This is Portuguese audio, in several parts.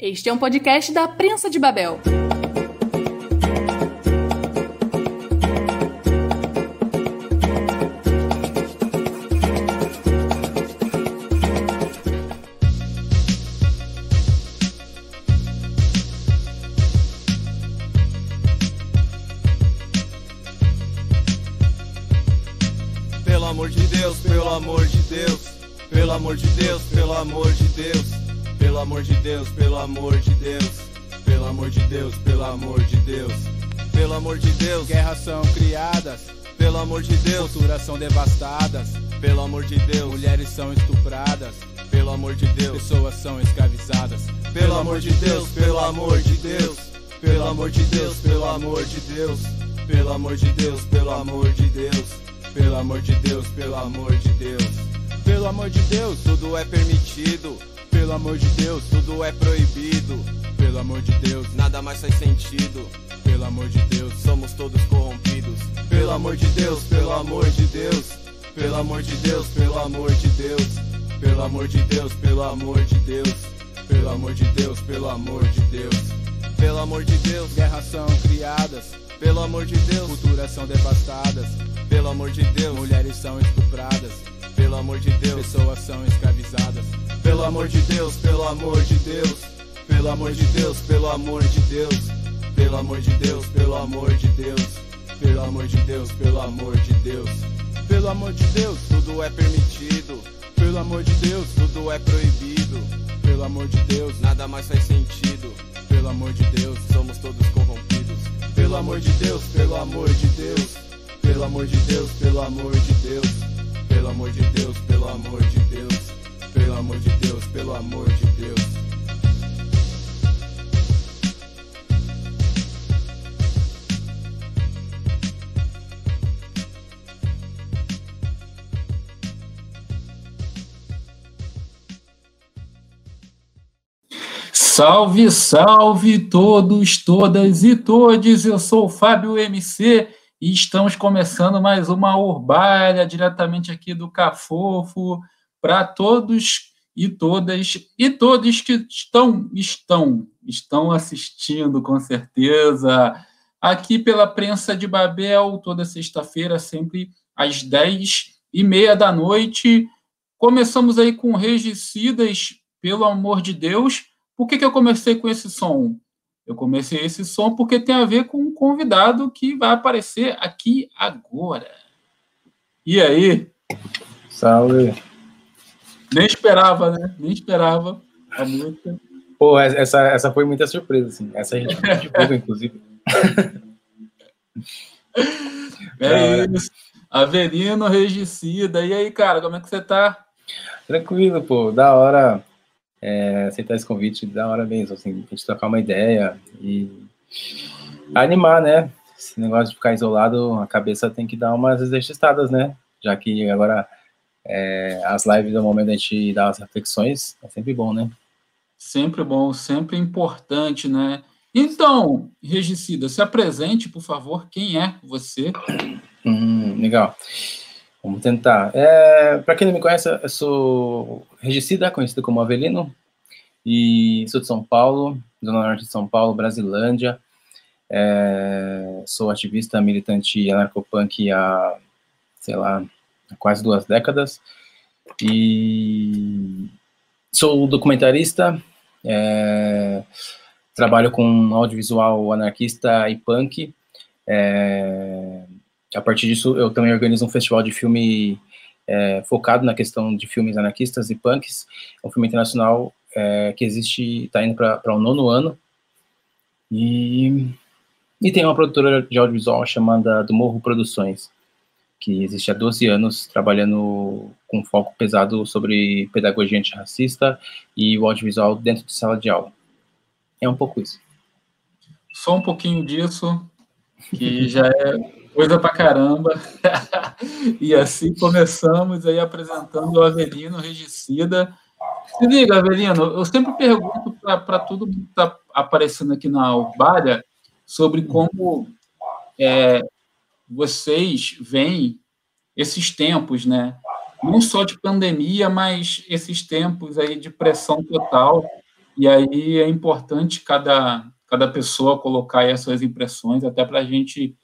Este é um podcast da Prensa de Babel. Pelo amor de Deus, pelo amor de Deus, pelo amor de Deus, pelo amor de Deus, pelo amor de Deus, pelo amor de Deus. Salve, salve todos, todas e todes. Eu sou o Fábio MC e estamos começando mais uma Urbária diretamente aqui do Cafofo para todos e todas e todos que estão estão estão assistindo com certeza aqui pela prensa de Babel toda sexta-feira sempre às 10 e meia da noite. Começamos aí com Regicidas, pelo amor de Deus. Por que, que eu comecei com esse som? Eu comecei esse som porque tem a ver com um convidado que vai aparecer aqui agora. E aí? Salve. Nem esperava, né? Nem esperava a música. Pô, essa, essa foi muita surpresa, assim. Essa a gente divulga, inclusive. É isso. Avelino Regicida. E aí, cara, como é que você tá? Tranquilo, pô. Da hora é, aceitar esse convite. Da hora mesmo, assim. A gente trocar uma ideia e animar, né? Esse negócio de ficar isolado, a cabeça tem que dar umas exercitadas, né? Já que agora é, as lives é o momento da gente dar as reflexões. É sempre bom, né? Sempre bom, sempre importante, né? Então, Regicida, se apresente, por favor. Quem é você? Hum, legal. Vamos tentar. É, para quem não me conhece, eu sou Regicida, conhecido como Avelino, e sou de São Paulo, Zona Norte de São Paulo, Brasilândia. É, sou ativista militante anarcopunk há, sei lá, há quase duas décadas. E sou documentarista, é, trabalho com audiovisual anarquista e punk. É, a partir disso, eu também organizo um festival de filme é, focado na questão de filmes anarquistas e punks. É um filme internacional é, que existe, está indo para o nono ano. E, e tem uma produtora de audiovisual chamada Do Morro Produções, que existe há 12 anos, trabalhando com foco pesado sobre pedagogia antirracista e o audiovisual dentro de sala de aula. É um pouco isso. Só um pouquinho disso, que já é coisa pra caramba. e assim começamos aí apresentando o Avelino Regicida. Se liga, Avelino, eu sempre pergunto para todo mundo que está aparecendo aqui na Urbária sobre como é, vocês veem esses tempos, né? Não só de pandemia, mas esses tempos aí de pressão total E aí é importante cada, cada pessoa colocar aí as suas impressões, até para a gente,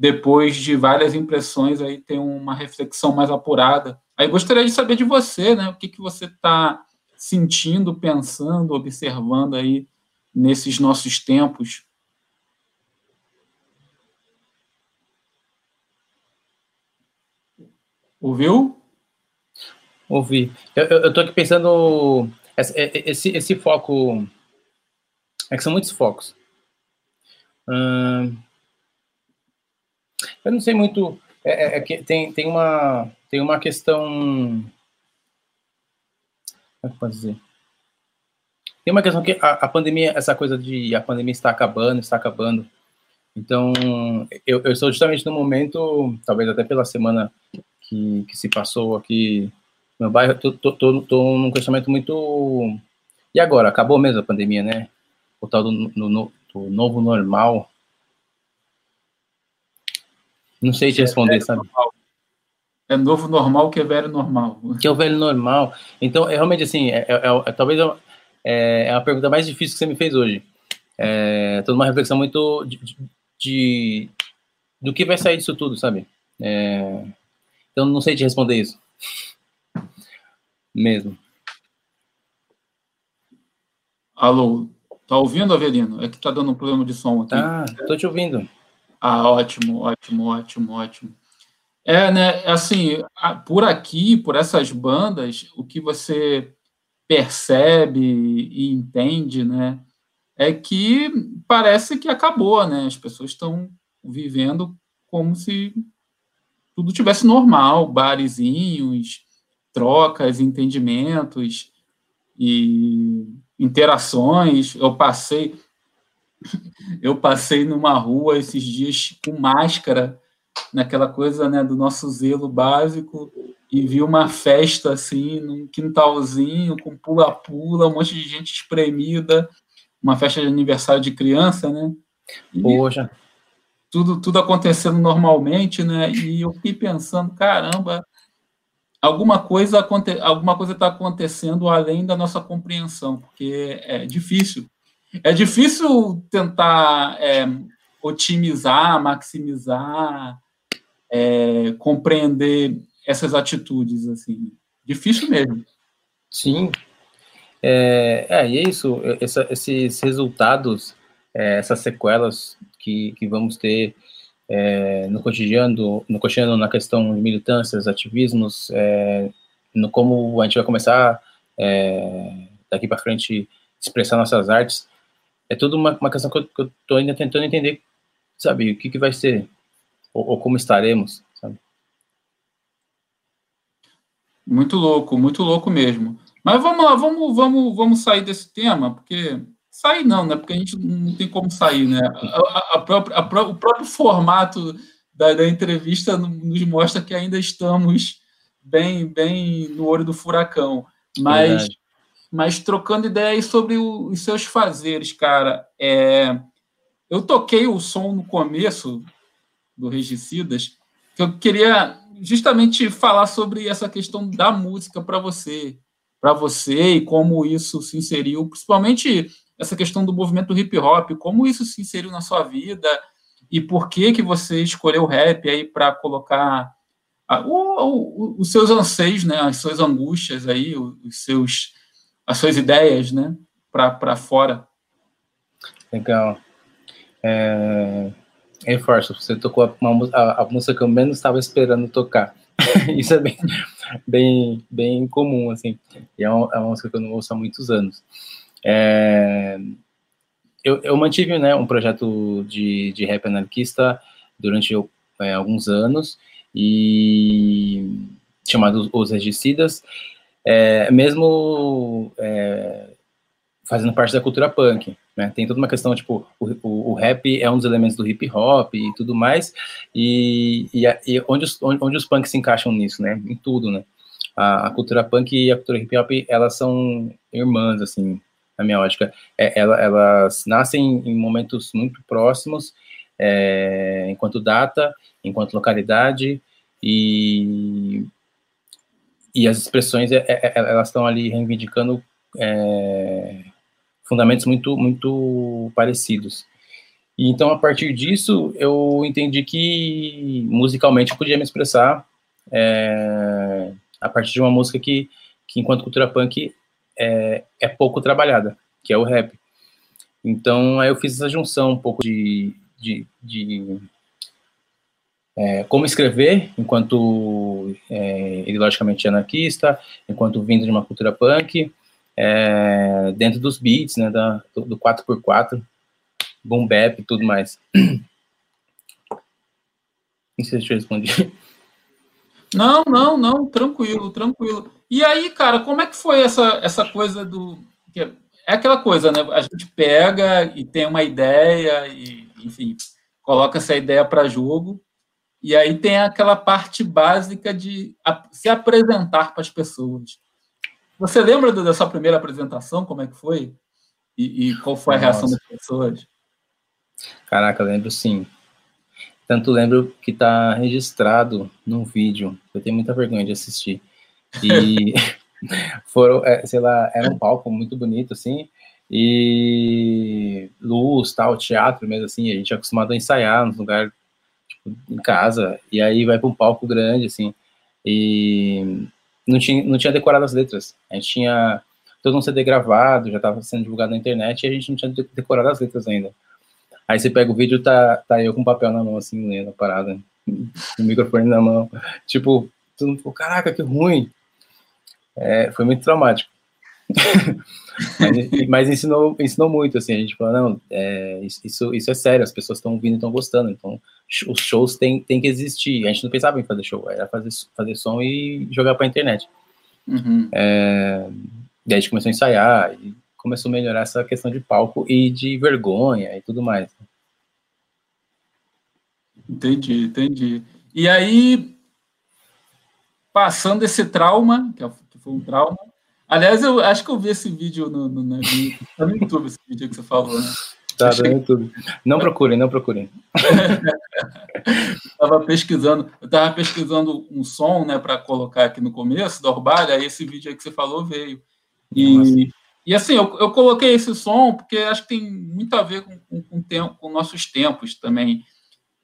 depois de várias impressões, aí ter uma reflexão mais apurada. Aí gostaria de saber de você, né? O que, que você está sentindo, pensando, observando aí nesses nossos tempos. Ouviu? Ouvi. Eu estou aqui pensando esse, esse foco. É que são muitos focos. Hum, eu não sei muito. É, é, é, que tem, tem, uma, tem uma questão. Como é que pode dizer? Tem uma questão que a, a, pandemia, essa coisa de a pandemia está acabando, está acabando. Então, eu, eu estou justamente no momento, talvez até pela semana que, que se passou aqui no meu bairro, tô num questionamento muito. E agora? Acabou mesmo a pandemia, né? O tal do, no, no, do novo normal. Não sei te responder, é sabe? Normal. É novo normal que é velho normal. Que é o velho normal. Então, é realmente assim, é, é, é talvez é, é, a pergunta mais difícil que você me fez hoje. É toda uma reflexão muito de, de, de do que vai sair disso tudo, sabe? É, então, não sei te responder isso. Mesmo. Alô, tá ouvindo, Avelino? É que tá dando um problema de som aqui. Ah, tô te ouvindo. Ah, ótimo, ótimo, ótimo, ótimo. É, né, assim, por aqui, por essas bandas, o que você percebe e entende, né, é que parece que acabou, né? As pessoas estão vivendo como se tudo tivesse normal, barezinhos, trocas, entendimentos e interações. Eu passei eu passei numa rua esses dias com máscara, naquela coisa né, do nosso zelo básico, e vi uma festa assim, num quintalzinho, com pula-pula, um monte de gente espremida, uma festa de aniversário de criança, né? E, Poxa tudo, tudo acontecendo normalmente, né? E eu fiquei pensando, caramba, alguma coisa alguma coisa está acontecendo além da nossa compreensão, porque é difícil. É difícil tentar é, otimizar, maximizar, é, compreender essas atitudes, assim. Difícil mesmo. Sim. É, é é isso. Essa, esses resultados, é, essas sequelas que, que vamos ter é, no cotidiano, no cotidiano na questão de militâncias, ativismos, é, no como a gente vai começar é, daqui para frente expressar nossas artes, é tudo uma, uma questão que eu estou ainda tentando entender, sabe, o que, que vai ser ou, ou como estaremos, sabe? Muito louco, muito louco mesmo. Mas vamos lá, vamos, vamos, vamos sair desse tema, porque Sair não, né? Porque a gente não tem como sair, né? A, a própria, a, o próprio formato da, da, entrevista nos mostra que ainda estamos bem, bem no olho do furacão. Mas, mas trocando ideias sobre o, os seus fazeres, cara. É, eu toquei o som no começo do Regicidas, que eu queria justamente falar sobre essa questão da música para você, para você e como isso se inseriu, principalmente essa questão do movimento hip hop, como isso se inseriu na sua vida e por que que você escolheu o rap aí para colocar a, o, o, os seus anseios, né, as suas angústias aí, os seus, as suas ideias, né, para fora. Legal. É... Reforço, você tocou uma, a, a música que eu menos estava esperando tocar. Isso é bem, bem, bem comum, assim. E é uma, é uma música que eu não ouço há muitos anos. É, eu, eu, mantive né, um projeto de, de rap anarquista durante é, alguns anos, e chamado Os Regicidas, é, mesmo é, fazendo parte da cultura punk. Né? Tem toda uma questão, tipo, o, o, o, rap é um dos elementos do hip hop e tudo mais, e, e, e onde, os, onde, onde os punks se encaixam nisso, né? Em tudo, né? A, a, cultura punk e a cultura hip hop, elas são irmãs, assim, na minha ótica. É, ela, elas nascem em momentos muito próximos, é, enquanto data, enquanto localidade, e, e as expressões, é, é, é elas estão ali reivindicando é, fundamentos muito, muito parecidos. E então, a partir disso, eu entendi que musicalmente eu podia me expressar é, a partir de uma música que, que enquanto cultura punk, é, é pouco trabalhada, que é o rap. Então, aí eu fiz essa junção um pouco de, de, de é, como escrever, enquanto é, ideologicamente anarquista, enquanto vindo de uma cultura punk, é, dentro dos beats, né, da, do, do 4x4, boom bap e tudo mais. Não sei se eu respondi. Não, não, não, tranquilo, tranquilo. E aí, cara, como é que foi essa, essa coisa do. É aquela coisa, né? A gente pega e tem uma ideia e, enfim, coloca essa ideia para jogo. E aí tem aquela parte básica de se apresentar para as pessoas. Você lembra dessa primeira apresentação? Como é que foi? E, e qual foi a Nossa. reação das pessoas? Caraca, lembro sim. Tanto lembro que está registrado num vídeo. Eu tenho muita vergonha de assistir. E foram, é, sei lá, era um palco muito bonito, assim, e luz, tal, teatro mesmo, assim, a gente é acostumado a ensaiar num lugar, tipo, em casa, e aí vai para um palco grande, assim, e não tinha, não tinha decorado as letras. A gente tinha todo um CD gravado, já estava sendo divulgado na internet, e a gente não tinha decorado as letras ainda. Aí você pega o vídeo, tá, tá eu com papel na mão, assim, lendo a parada, o microfone na mão. Tipo, falou, caraca, que ruim. É, foi muito traumático. mas, mas, ensinou, ensinou muito, assim, a gente falou, não, é, isso, isso é sério, as pessoas estão ouvindo e estão gostando, então os shows têm, têm que existir. A gente não pensava em fazer show, era fazer, fazer som e jogar pra internet. Uhum. É, daí a gente começou a ensaiar, e começou a melhorar essa questão de palco e de vergonha e tudo mais. Entendi, entendi. E aí, passando esse trauma, é que foi um trauma. Aliás, eu acho que eu vi esse vídeo no, no, no, tá no YouTube, esse vídeo que você falou, né? Tá, tá no YouTube. Não procurem, não procurem. Estava pesquisando, eu estava pesquisando um som, né, para colocar aqui no começo da Orbalha, aí esse vídeo aí que você falou veio. E, e assim, eu, eu coloquei esse som porque acho que tem muito a ver com, com, com, tempo, com nossos tempos também.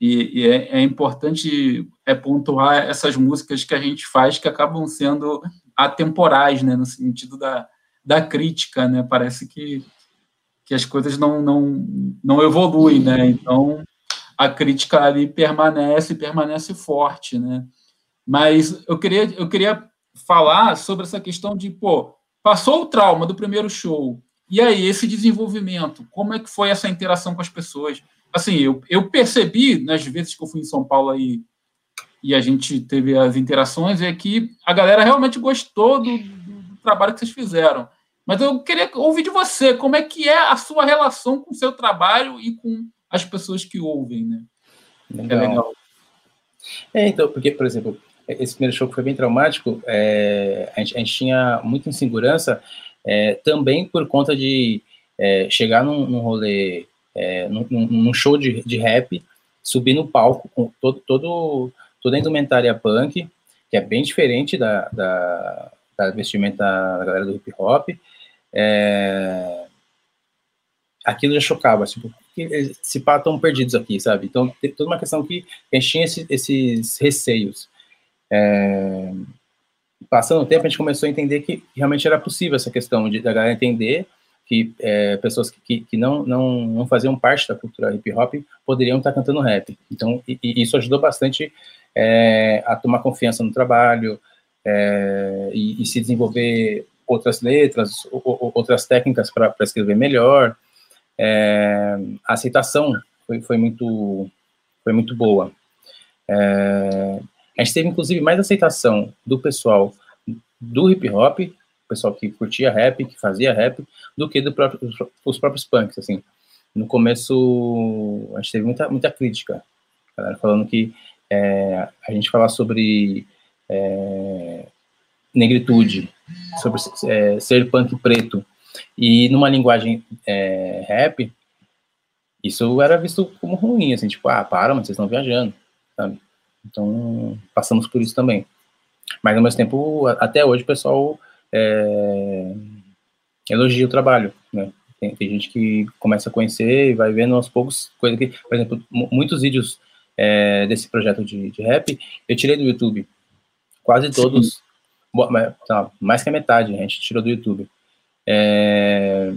E, e é, é, importante é pontuar essas músicas que a gente faz que acabam sendo atemporais, né, no sentido da, da crítica, né? Parece que, que as coisas não, não, não evoluem, né? Então a crítica ali permanece, permanece forte, né? Mas eu queria, eu queria falar sobre essa questão de, pô, passou o trauma do primeiro show, e aí esse desenvolvimento, como é que foi essa interação com as pessoas? assim, eu, eu percebi nas vezes que eu fui em São Paulo aí e a gente teve as interações, é que a galera realmente gostou do, do, trabalho que vocês fizeram. Mas eu queria ouvir de você, como é que é a sua relação com o seu trabalho e com as pessoas que ouvem, né? Legal. É legal. É, então, porque, por exemplo, esse primeiro show que foi bem traumático, é, a, gente, a, gente, tinha muita insegurança é, também por conta de é, chegar num, num rolê é, num, num, show de, de rap, subir no palco com todo, todo, toda a indumentária punk, que é bem diferente da, da, da vestimenta da galera do hip hop. É, aquilo já chocava, tipo, se pá, estão perdidos aqui, sabe? Então, tem toda uma questão que a gente tinha esse, esses receios. É, passando o tempo, a gente começou a entender que realmente era possível essa questão de da galera entender que é, pessoas que, que não, não, não faziam parte da cultura hip hop poderiam estar cantando rap. Então, e, e isso ajudou bastante é, a tomar confiança no trabalho é, e, e, se desenvolver outras letras, ou, outras técnicas para escrever melhor. É, a aceitação foi, foi, muito, foi muito boa. É, a gente teve, inclusive, mais aceitação do pessoal do hip hop o pessoal que curtia rap, que fazia rap, do que do próprio, os próprios punks, assim. No começo, a gente teve muita, muita crítica, falando que é, a gente falar sobre é, negritude, sobre é, ser punk preto, e numa linguagem é, rap, isso era visto como ruim, assim, tipo, ah, para, mas vocês estão viajando, sabe? Então, passamos por isso também. Mas, ao mesmo tempo, até hoje, o pessoal é, elogia o trabalho, né? Tem, tem, gente que começa a conhecer e vai vendo aos poucos coisa que, por exemplo, muitos vídeos é, desse projeto de, de, rap eu tirei do YouTube. Quase todos, tá, mais que a metade a gente tirou do YouTube. É,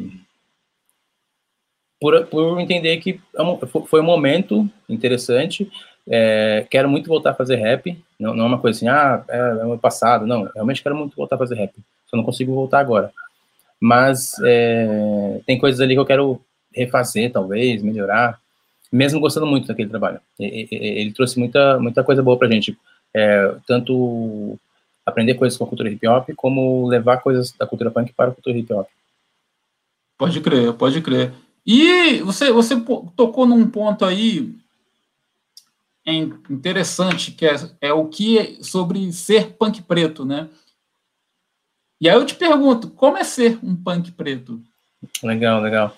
por, por entender que é foi um momento interessante. É, quero muito voltar a fazer rap. Não, não é uma coisa assim, ah, é, é o passado. Não, realmente quero muito voltar a fazer rap. Só não consigo voltar agora. Mas é, tem coisas ali que eu quero refazer, talvez, melhorar. Mesmo gostando muito daquele trabalho. Ele, trouxe muita, muita coisa boa pra gente. É, tanto aprender coisas com a cultura hip hop, como levar coisas da cultura punk para a cultura hip hop. Pode crer, pode crer. E você, você tocou num ponto aí interessante, que é, é o que é sobre ser punk preto, né? E aí eu te pergunto, como é ser um punk preto? Legal, legal.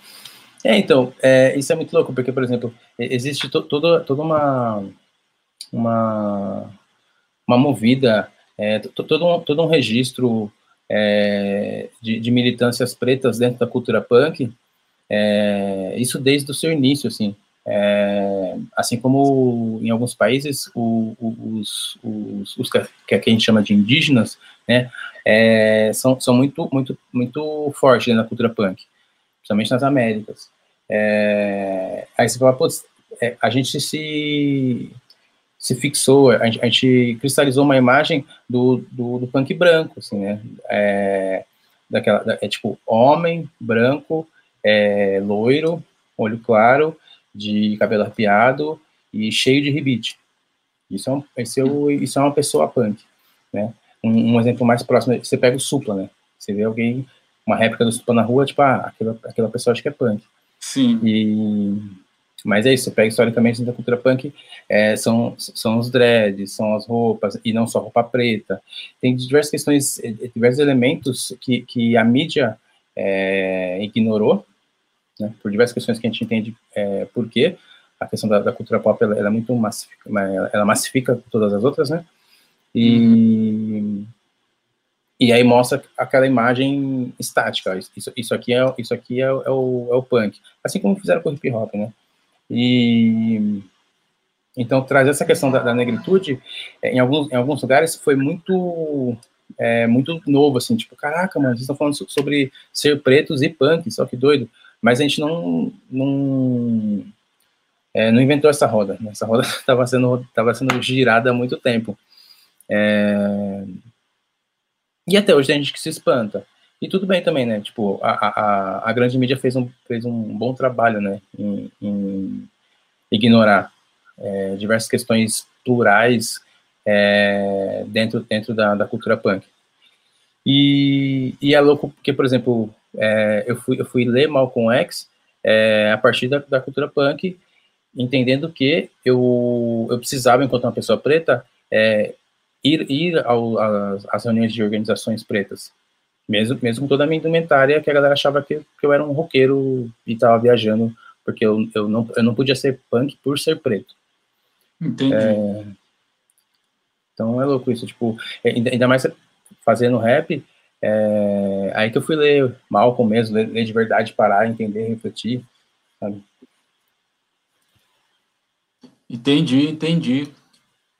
É, então, é, isso é muito louco, porque, por exemplo, existe to, toda, toda uma, uma, uma movida, é, todo, um, todo um registro é, de, de militâncias pretas dentro da cultura punk, é, isso desde o seu início, assim. É, assim como em alguns países, o, o, os, os, os, que a gente chama de indígenas, né, é, são, são muito, muito, muito fortes na cultura punk, principalmente nas Américas. É, aí você fala, pô, é, a gente se, se fixou, a gente, a gente cristalizou uma imagem do, do, do punk branco, assim, né, é, daquela, é tipo, homem, branco, é, loiro, olho claro, de cabelo arrepiado e cheio de rebite. Isso é, um, esse é o, isso é uma pessoa punk, né? Um, um, exemplo mais próximo, você pega o Supla, né? Você vê alguém, uma réplica do Supla na rua, tipo, ah, aquela, aquela pessoa acha que é punk. Sim. E, mas é isso, você pega historicamente da cultura punk, é, são, são os dreads, são as roupas, e não só roupa preta. Tem diversas questões, é, diversos elementos que, que a mídia é, ignorou, né, por diversas questões que a gente entende é, por quê. A questão da, da cultura pop, ela, ela, é muito massifica, ela massifica todas as outras, né? E, uhum. E aí mostra aquela imagem estática. Isso, isso aqui, é, isso aqui é, é, o, é o punk. Assim como fizeram com o hip hop, né? E então traz essa questão da, da negritude é, em alguns, em alguns lugares foi muito é, muito novo, assim, tipo, caraca, mano, vocês estão falando sobre ser pretos e punk, só que doido mas a gente não não, é, não inventou essa roda. Né? Essa roda estava sendo tava sendo girada há muito tempo. É, e até hoje tem gente que se espanta. E tudo bem também, né? Tipo, a, a, a grande mídia fez um, fez um bom trabalho, né? Em, em ignorar é, diversas questões plurais é, dentro, dentro da, da cultura punk. E, e é louco porque, por exemplo, é, eu, fui, eu fui ler Malcolm X é, a partir da, da, cultura punk, entendendo que eu, eu precisava, enquanto uma pessoa preta, é, ir, ir ao, às, às, reuniões de organizações pretas. Mesmo, mesmo com toda a minha indumentária, que a galera achava que, que eu era um roqueiro e estava viajando, porque eu, eu, não, eu não podia ser punk por ser preto. Entendi. É, então é louco isso, tipo, ainda mais fazendo rap, é, aí que eu fui ler Malcolm mesmo, ler, ler de verdade, parar, entender, refletir, sabe? Entendi, entendi.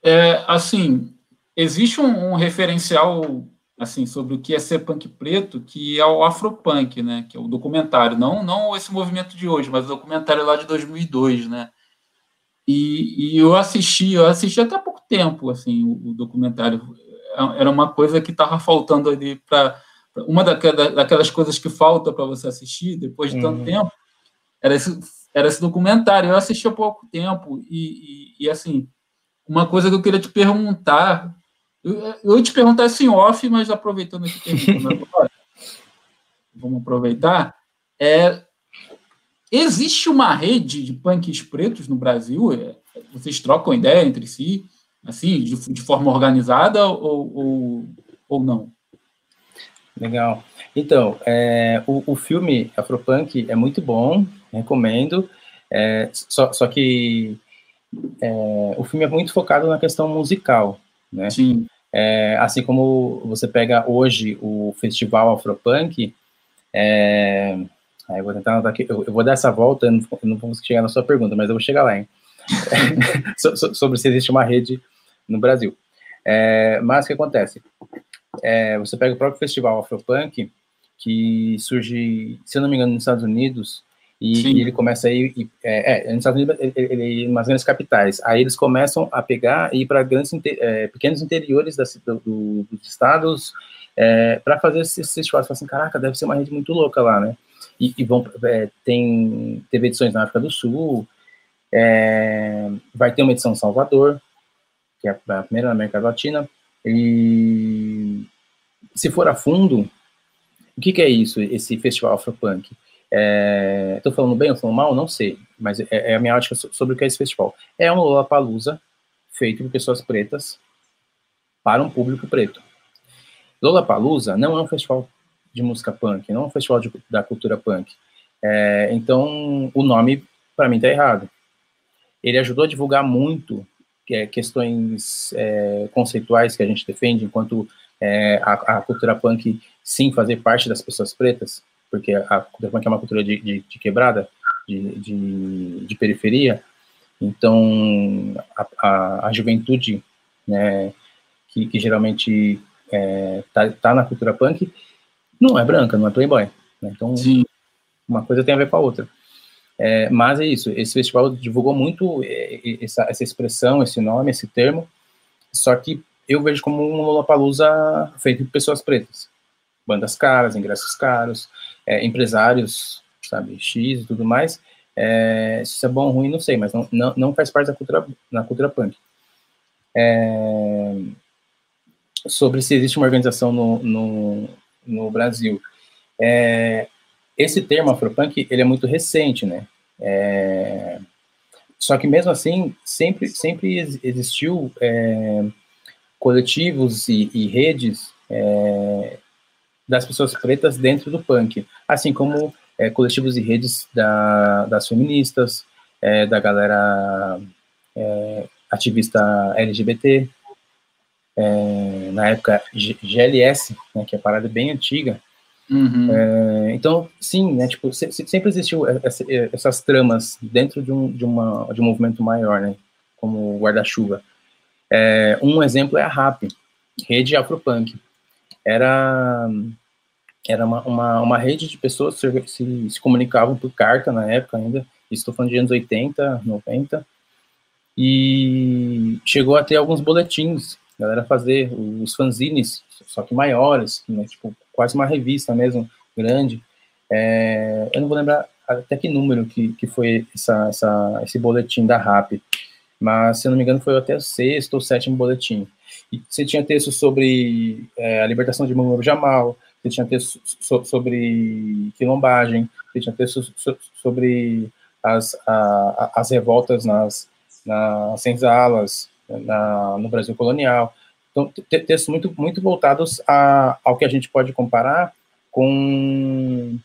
É, assim, existe um, um, referencial assim sobre o que é ser punk preto, que é o Afropunk, né? Que é o documentário, não não esse movimento de hoje, mas o documentário lá de 2002, né? E, e eu assisti, eu assisti até há pouco tempo, assim, o, o documentário era uma coisa que estava faltando ali para uma daquelas coisas que falta para você assistir depois de tanto uhum. tempo era esse, era esse documentário. Eu assisti há pouco tempo e, e, e assim uma coisa que eu queria te perguntar, eu, eu ia te perguntar assim off, mas aproveitando aqui agora, vamos aproveitar. É, existe uma rede de punks pretos no Brasil? É, vocês trocam ideia entre si? assim, de, de forma organizada ou, ou, ou não? Legal. Então, é, o, o filme Afropunk é muito bom, recomendo, é, só, só que é, o filme é muito focado na questão musical, né? Sim. É, assim como você pega hoje o festival Afropunk, é, Aí eu vou tentar anotar aqui, eu, eu vou dar essa volta, eu não, eu não vou chegar na sua pergunta, mas eu vou chegar lá, hein? so, so, sobre se existe uma rede no Brasil. É, mas o que acontece? É, você pega o próprio festival Afropunk, que surge, se eu não me engano, nos Estados Unidos, e, e ele começa aí, e, é, é, nos Estados Unidos, ele, ele, nas grandes capitais. Aí eles começam a pegar e ir para grandes, é, pequenos interiores das, do, do, dos estados é, para fazer esses festivais. Fala assim, caraca, deve ser uma rede muito louca lá, né? E, e vão, é, tem, teve edições na África do Sul, é, vai ter uma edição em Salvador, que é a primeira na América Latina, e se for a fundo, o que, que é isso, esse festival Afropunk? Estou é, falando bem ou falando mal? Não sei, mas é, é, a minha ótica sobre o que é esse festival. É um Lollapalooza feito por pessoas pretas para um público preto. Lollapalooza não é um festival de música punk, não é um festival de, da cultura punk. É, então, o nome, para mim, está errado. Ele ajudou a divulgar muito é, questões é, conceituais que a gente defende, enquanto é, a, a, cultura punk, sim, fazer parte das pessoas pretas, porque a cultura punk é uma cultura de, de, de quebrada, de, de, de, periferia, então a, a, a juventude, né, que, que geralmente está é, tá na cultura punk, não é branca, não é playboy. Né? Então, Sim. uma coisa tem a ver com a outra. É, mas é isso, esse festival divulgou muito é, essa, essa, expressão, esse nome, esse termo, só que eu vejo como um Lollapalooza feito por pessoas pretas bandas caras, ingressos caros, é, empresários, sabe, X e tudo mais. É, se isso é bom ou ruim, não sei, mas não, não, não faz parte da cultura, na cultura punk. É, sobre se existe uma organização no, no, no Brasil. É, esse termo afropunk, ele é muito recente, né? É, só que mesmo assim, sempre, sempre existiu é, coletivos e, e redes é, das pessoas pretas dentro do punk, assim como é, coletivos e redes da, das feministas, é, da galera é, ativista LGBT, é, na época GLS, né, que é parada bem antiga. Uhum. É, então, sim, né, tipo, sempre existiu essa, essas tramas dentro de um, de, uma, de um movimento maior, né, como guarda-chuva. É, um exemplo é a RAP, Rede Afropunk. Era era uma, uma, uma rede de pessoas que se, se, comunicavam por carta na época ainda, estou falando de anos 80, 90, e chegou a ter alguns boletins, a galera fazer os fanzines, só que maiores, né, tipo, quase uma revista mesmo, grande, é, eu não vou lembrar até que número que, que foi essa, essa, esse boletim da RAP, mas se eu não me engano foi até o sexto ou sétimo boletim. E você tinha texto sobre é, a libertação de Manoel Jamal, você tinha texto so, sobre quilombagem, você tinha texto so, sobre as, a, as revoltas nas, nas senzalas, na, no Brasil colonial. Então, textos muito, muito voltados a, ao que a gente pode comparar com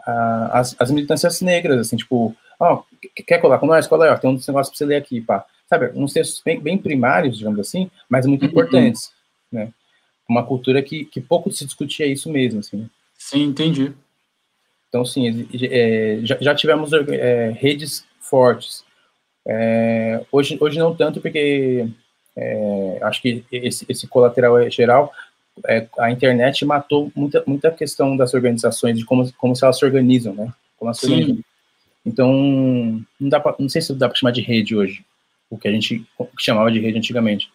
a, as, as militâncias negras, assim, tipo, ó, oh, quer colar com nós? Cola aí, ó, tem um negócio para você ler aqui, pá. Sabe, uns textos bem, bem primários, digamos assim, mas muito uhum. importantes, né? uma cultura que, que pouco se discutia isso mesmo, assim. Né? Sim, entendi. Então, sim, é, já, já, tivemos é, redes fortes. É, hoje, hoje não tanto, porque é, acho que esse, esse colateral é geral, é, a internet matou muita, muita questão das organizações, de como, como elas se organizam, né? Como elas se organizam. Então, não, dá pra, não sei se dá para chamar de rede hoje, o que a gente chamava de rede antigamente.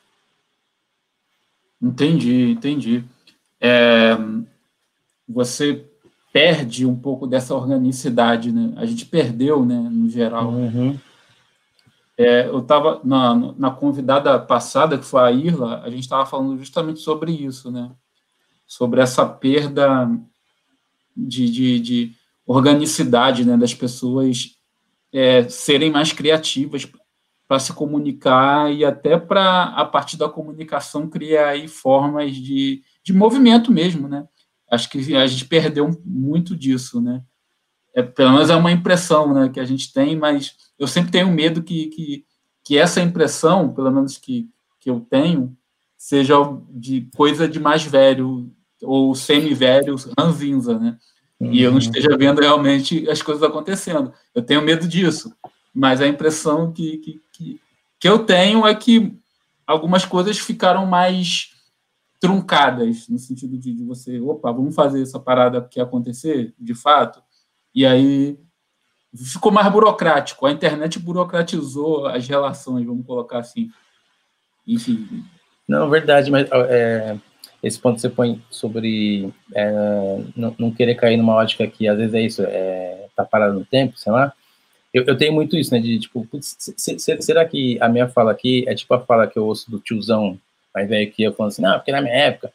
Entendi, entendi. É, você perde um pouco dessa organicidade, né? A gente perdeu, né, no geral. Uhum. É, eu estava na, na convidada passada, que foi a Irla, a gente estava falando justamente sobre isso, né? Sobre essa perda de, de, de organicidade, né, das pessoas é, serem mais criativas para se comunicar e até para, a partir da comunicação, criar aí formas de, de movimento mesmo, né? Acho que a gente perdeu muito disso, né? É, pelo menos é uma impressão né, que a gente tem, mas eu sempre tenho medo que, que, que essa impressão, pelo menos que, que eu tenho, seja de coisa de mais velho ou semi-velho, ranzinza, né? uhum. e eu não uhum. esteja vendo realmente as coisas acontecendo. Eu tenho medo disso, mas a impressão que, que, que, que eu tenho é que algumas coisas ficaram mais truncadas, no sentido de, de você, opa, vamos fazer essa parada que acontecer, de fato, e aí ficou mais burocrático. A internet burocratizou as relações, vamos colocar assim. Enfim. Não, verdade, mas é, esse ponto que você põe sobre é, não, não, querer cair numa ótica que às vezes é isso, é, tá parado no tempo, sei lá. Eu, eu tenho muito isso, né? De tipo, putz, será que a minha fala aqui é tipo a fala que eu ouço do tiozão mais velho que eu falando assim, não, porque na minha época.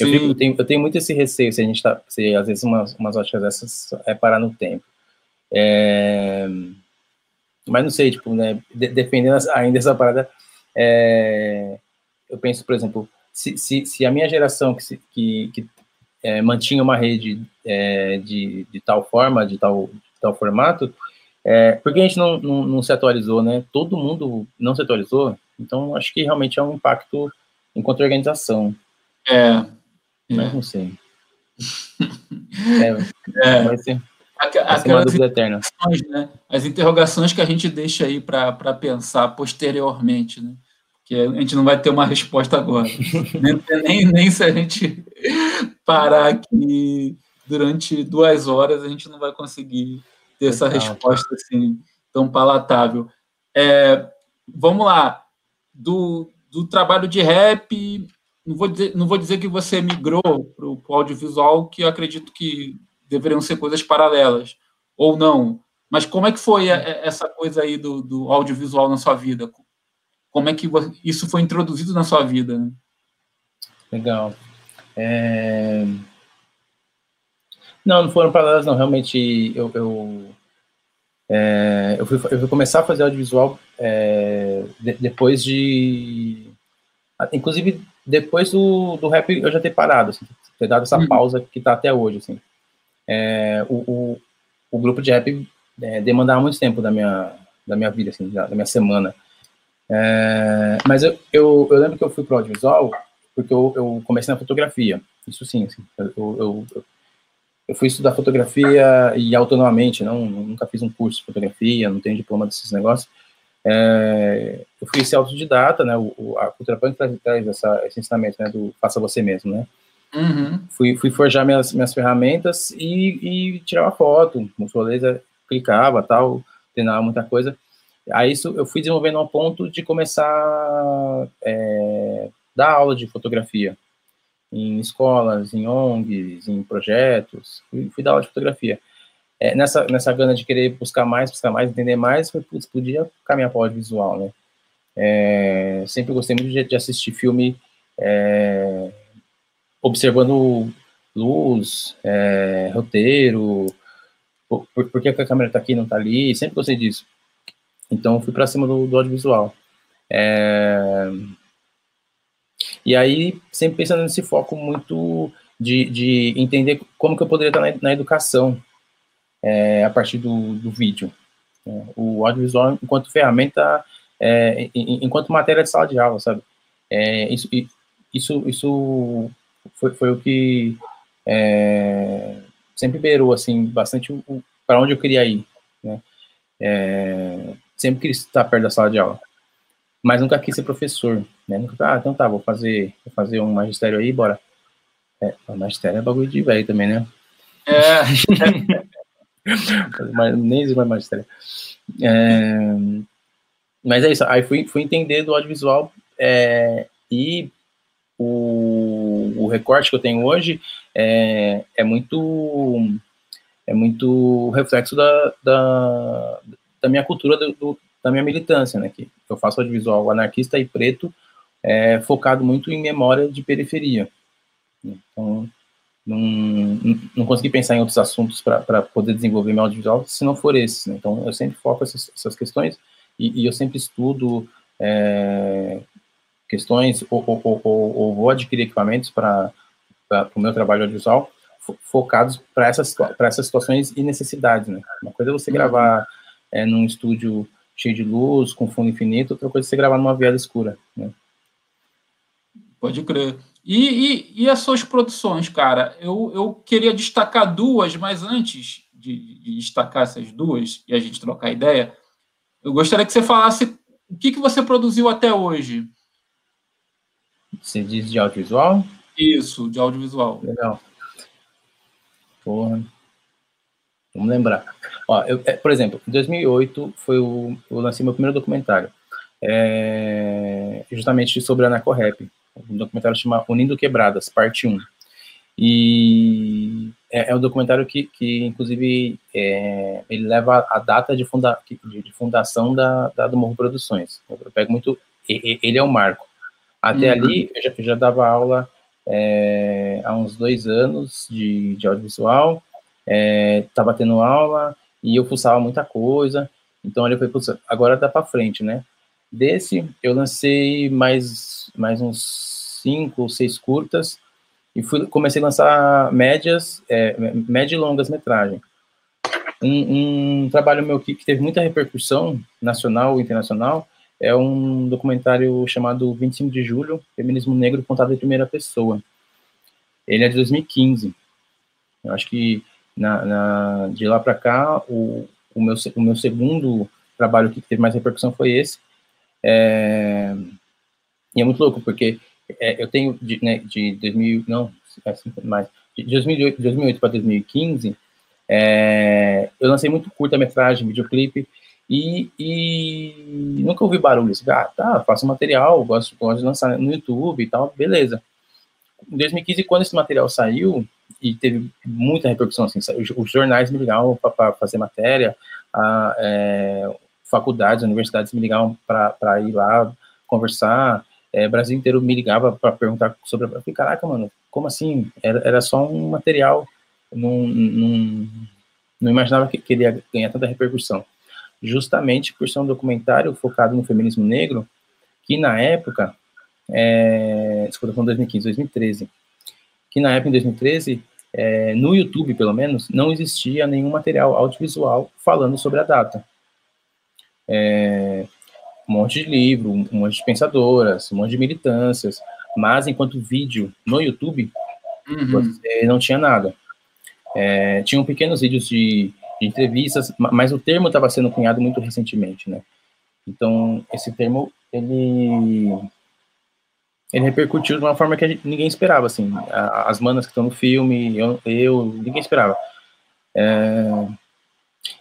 Eu, fico, eu, tenho, eu tenho muito esse receio se a gente tá. Se às vezes umas, umas óticas dessas é parar no tempo. É, mas não sei, tipo, né? De, defendendo ainda essa parada, é, eu penso, por exemplo, se, se, se a minha geração que, que, que é, mantinha uma rede é, de, de tal forma, de tal, de tal formato, é, por que a gente não, não, não, se atualizou, né? Todo mundo não se atualizou, então acho que realmente é um impacto enquanto organização. É. Mas não sei. é, é. Vai ser, vai. Né? As interrogações que a gente deixa aí para pensar posteriormente, né? que a gente não vai ter uma resposta agora. nem, nem, nem se a gente parar aqui durante duas horas, a gente não vai conseguir ter essa resposta assim, tão palatável. É, vamos lá. Do, do trabalho de rap, não vou dizer, não vou dizer que você migrou para o audiovisual, que eu acredito que deveriam ser coisas paralelas, ou não. Mas como é que foi essa coisa aí do, do audiovisual na sua vida? como é que isso foi introduzido na sua vida? Né? Legal. É... Não, não foram paralelas, não. Realmente, eu, eu, é, eu, fui, eu fui começar a fazer audiovisual é, de, depois de... Inclusive, depois do, do rap, eu já ter parado, assim, ter dado essa uhum. pausa que está até hoje, assim. É, o, o, o, grupo de rap é, demandava muito tempo da minha, da minha vida, assim, da, da minha semana. É, mas eu, eu, eu, lembro que eu fui para o audiovisual porque eu, eu, comecei na fotografia. Isso sim, assim, eu, eu, fui estudar fotografia e autonomamente, não, nunca fiz um curso de fotografia, não tenho diploma desses negócios. É, eu fui ser autodidata, né? O, a cultura punk traz, traz essa, esse ensinamento, né? Do faça você mesmo, né? Uhum. Fui, fui forjar minhas, minhas ferramentas e, e tirava foto, mostrou laser, clicava, tal, treinava muita coisa. Aí isso eu fui desenvolvendo ao ponto de começar a é, dar aula de fotografia em escolas, em ONGs, em projetos, fui, fui dar aula de fotografia. É, nessa, nessa gana de querer buscar mais, buscar mais, entender mais, foi, putz, podia caminhar para o audiovisual, né? É, sempre gostei muito de, de assistir filme é, observando luz, é, roteiro, por, por, que a câmera está aqui e não está ali, sempre gostei disso. Então, fui para cima do, do audiovisual. É... E aí, sempre pensando nesse foco muito de, de entender como que eu poderia estar na, na educação é, a partir do, do vídeo. É, o audiovisual enquanto ferramenta, é, enquanto matéria de sala de aula, sabe? É, isso, isso, isso foi, foi o que é, sempre beirou, assim, bastante para onde eu queria ir, né? É, sempre quis estar perto da sala de aula. Mas nunca quis ser professor, né? Nunca, ah, então tá, vou fazer, vou fazer um magistério aí, bora. É, o magistério é bagulho de velho também, né? É. mas, nem existe mais magistério. É, mas é isso, aí fui, fui entender do audiovisual é, e o, o recorte que eu tenho hoje é, é muito é muito reflexo da, da, da minha cultura, do, do, da minha militância, né? Que eu faço audiovisual anarquista e preto, é, focado muito em memória de periferia. Então, não, não consegui pensar em outros assuntos para poder desenvolver meu audiovisual se não for esses. Né? Então, eu sempre foco essas, essas questões e, e, eu sempre estudo é, questões ou, ou, ou, ou, vou adquirir equipamentos para o meu trabalho audiovisual focados para essas, essas situações e necessidades. Né? Uma coisa é você gravar é, num estúdio cheio de luz, com fundo infinito, outra coisa é você gravar numa viela escura? Pode crer. E, e, e, as suas produções, cara? Eu, eu queria destacar duas, mas antes de, de, destacar essas duas e a gente trocar ideia, eu gostaria que você falasse o que, que você produziu até hoje. Você diz de audiovisual? Isso, de audiovisual. Legal. Porra. Vamos lembrar. Ó, eu, é, por exemplo, em 2008 foi o, eu lancei meu primeiro documentário, é, justamente sobre a Anacorrap. Um documentário chama Unindo Quebradas, parte 1. E é, é um documentário que, que inclusive, é, ele leva a data de, funda, de, de fundação da, da, do Morro Produções. Eu pego muito, ele é o marco. Até uhum. ali, eu já, eu já, dava aula é, há uns dois anos de, de audiovisual, estava é, tendo aula e eu fuçava muita coisa, então ele foi, agora dá para frente, né? Desse, eu lancei mais, mais uns cinco ou seis curtas, e fui, comecei a lançar médias, é, média e longas metragem. Um, um, trabalho meu que, que, teve muita repercussão nacional e internacional é um documentário chamado 25 de Julho, Feminismo Negro contado em primeira pessoa. Ele é de 2015. Eu acho que na, na de lá para cá, o, o, meu, o meu segundo trabalho que teve mais repercussão foi esse. É, e é muito louco, porque é, eu tenho de, né, de 2000, não, assim, mais, de 2008, 2008 para 2015, é, eu lancei muito curta-metragem, videoclipe, e, e, nunca ouvi barulho. Assim, ah, tá, faço material, gosto, gosto de lançar no YouTube e tal, beleza. Em 2015, quando esse material saiu, e teve muita repercussão, assim, os, jornais me ligavam para fazer matéria, a, é, faculdades, universidades me ligavam para ir lá conversar, é, Brasil inteiro me ligava para perguntar sobre. Eu falei, caraca, mano, como assim? Era, era só um material, não, não, não imaginava que, que ele ia ganhar tanta repercussão. Justamente por ser um documentário focado no feminismo negro, que na época, é, desculpa, foi 2015, 2013, que na época, em 2013, é, no YouTube, pelo menos, não existia nenhum material audiovisual falando sobre a data. É, um monte de livro, um monte de pensadoras, um monte de militâncias, mas enquanto vídeo no YouTube, uhum. você não tinha nada. É, tinham pequenos vídeos de, de entrevistas, mas o termo estava sendo cunhado muito recentemente, né? Então, esse termo, ele, ele repercutiu de uma forma que gente, ninguém esperava, assim. As manas que estão no filme, eu, eu ninguém esperava. É,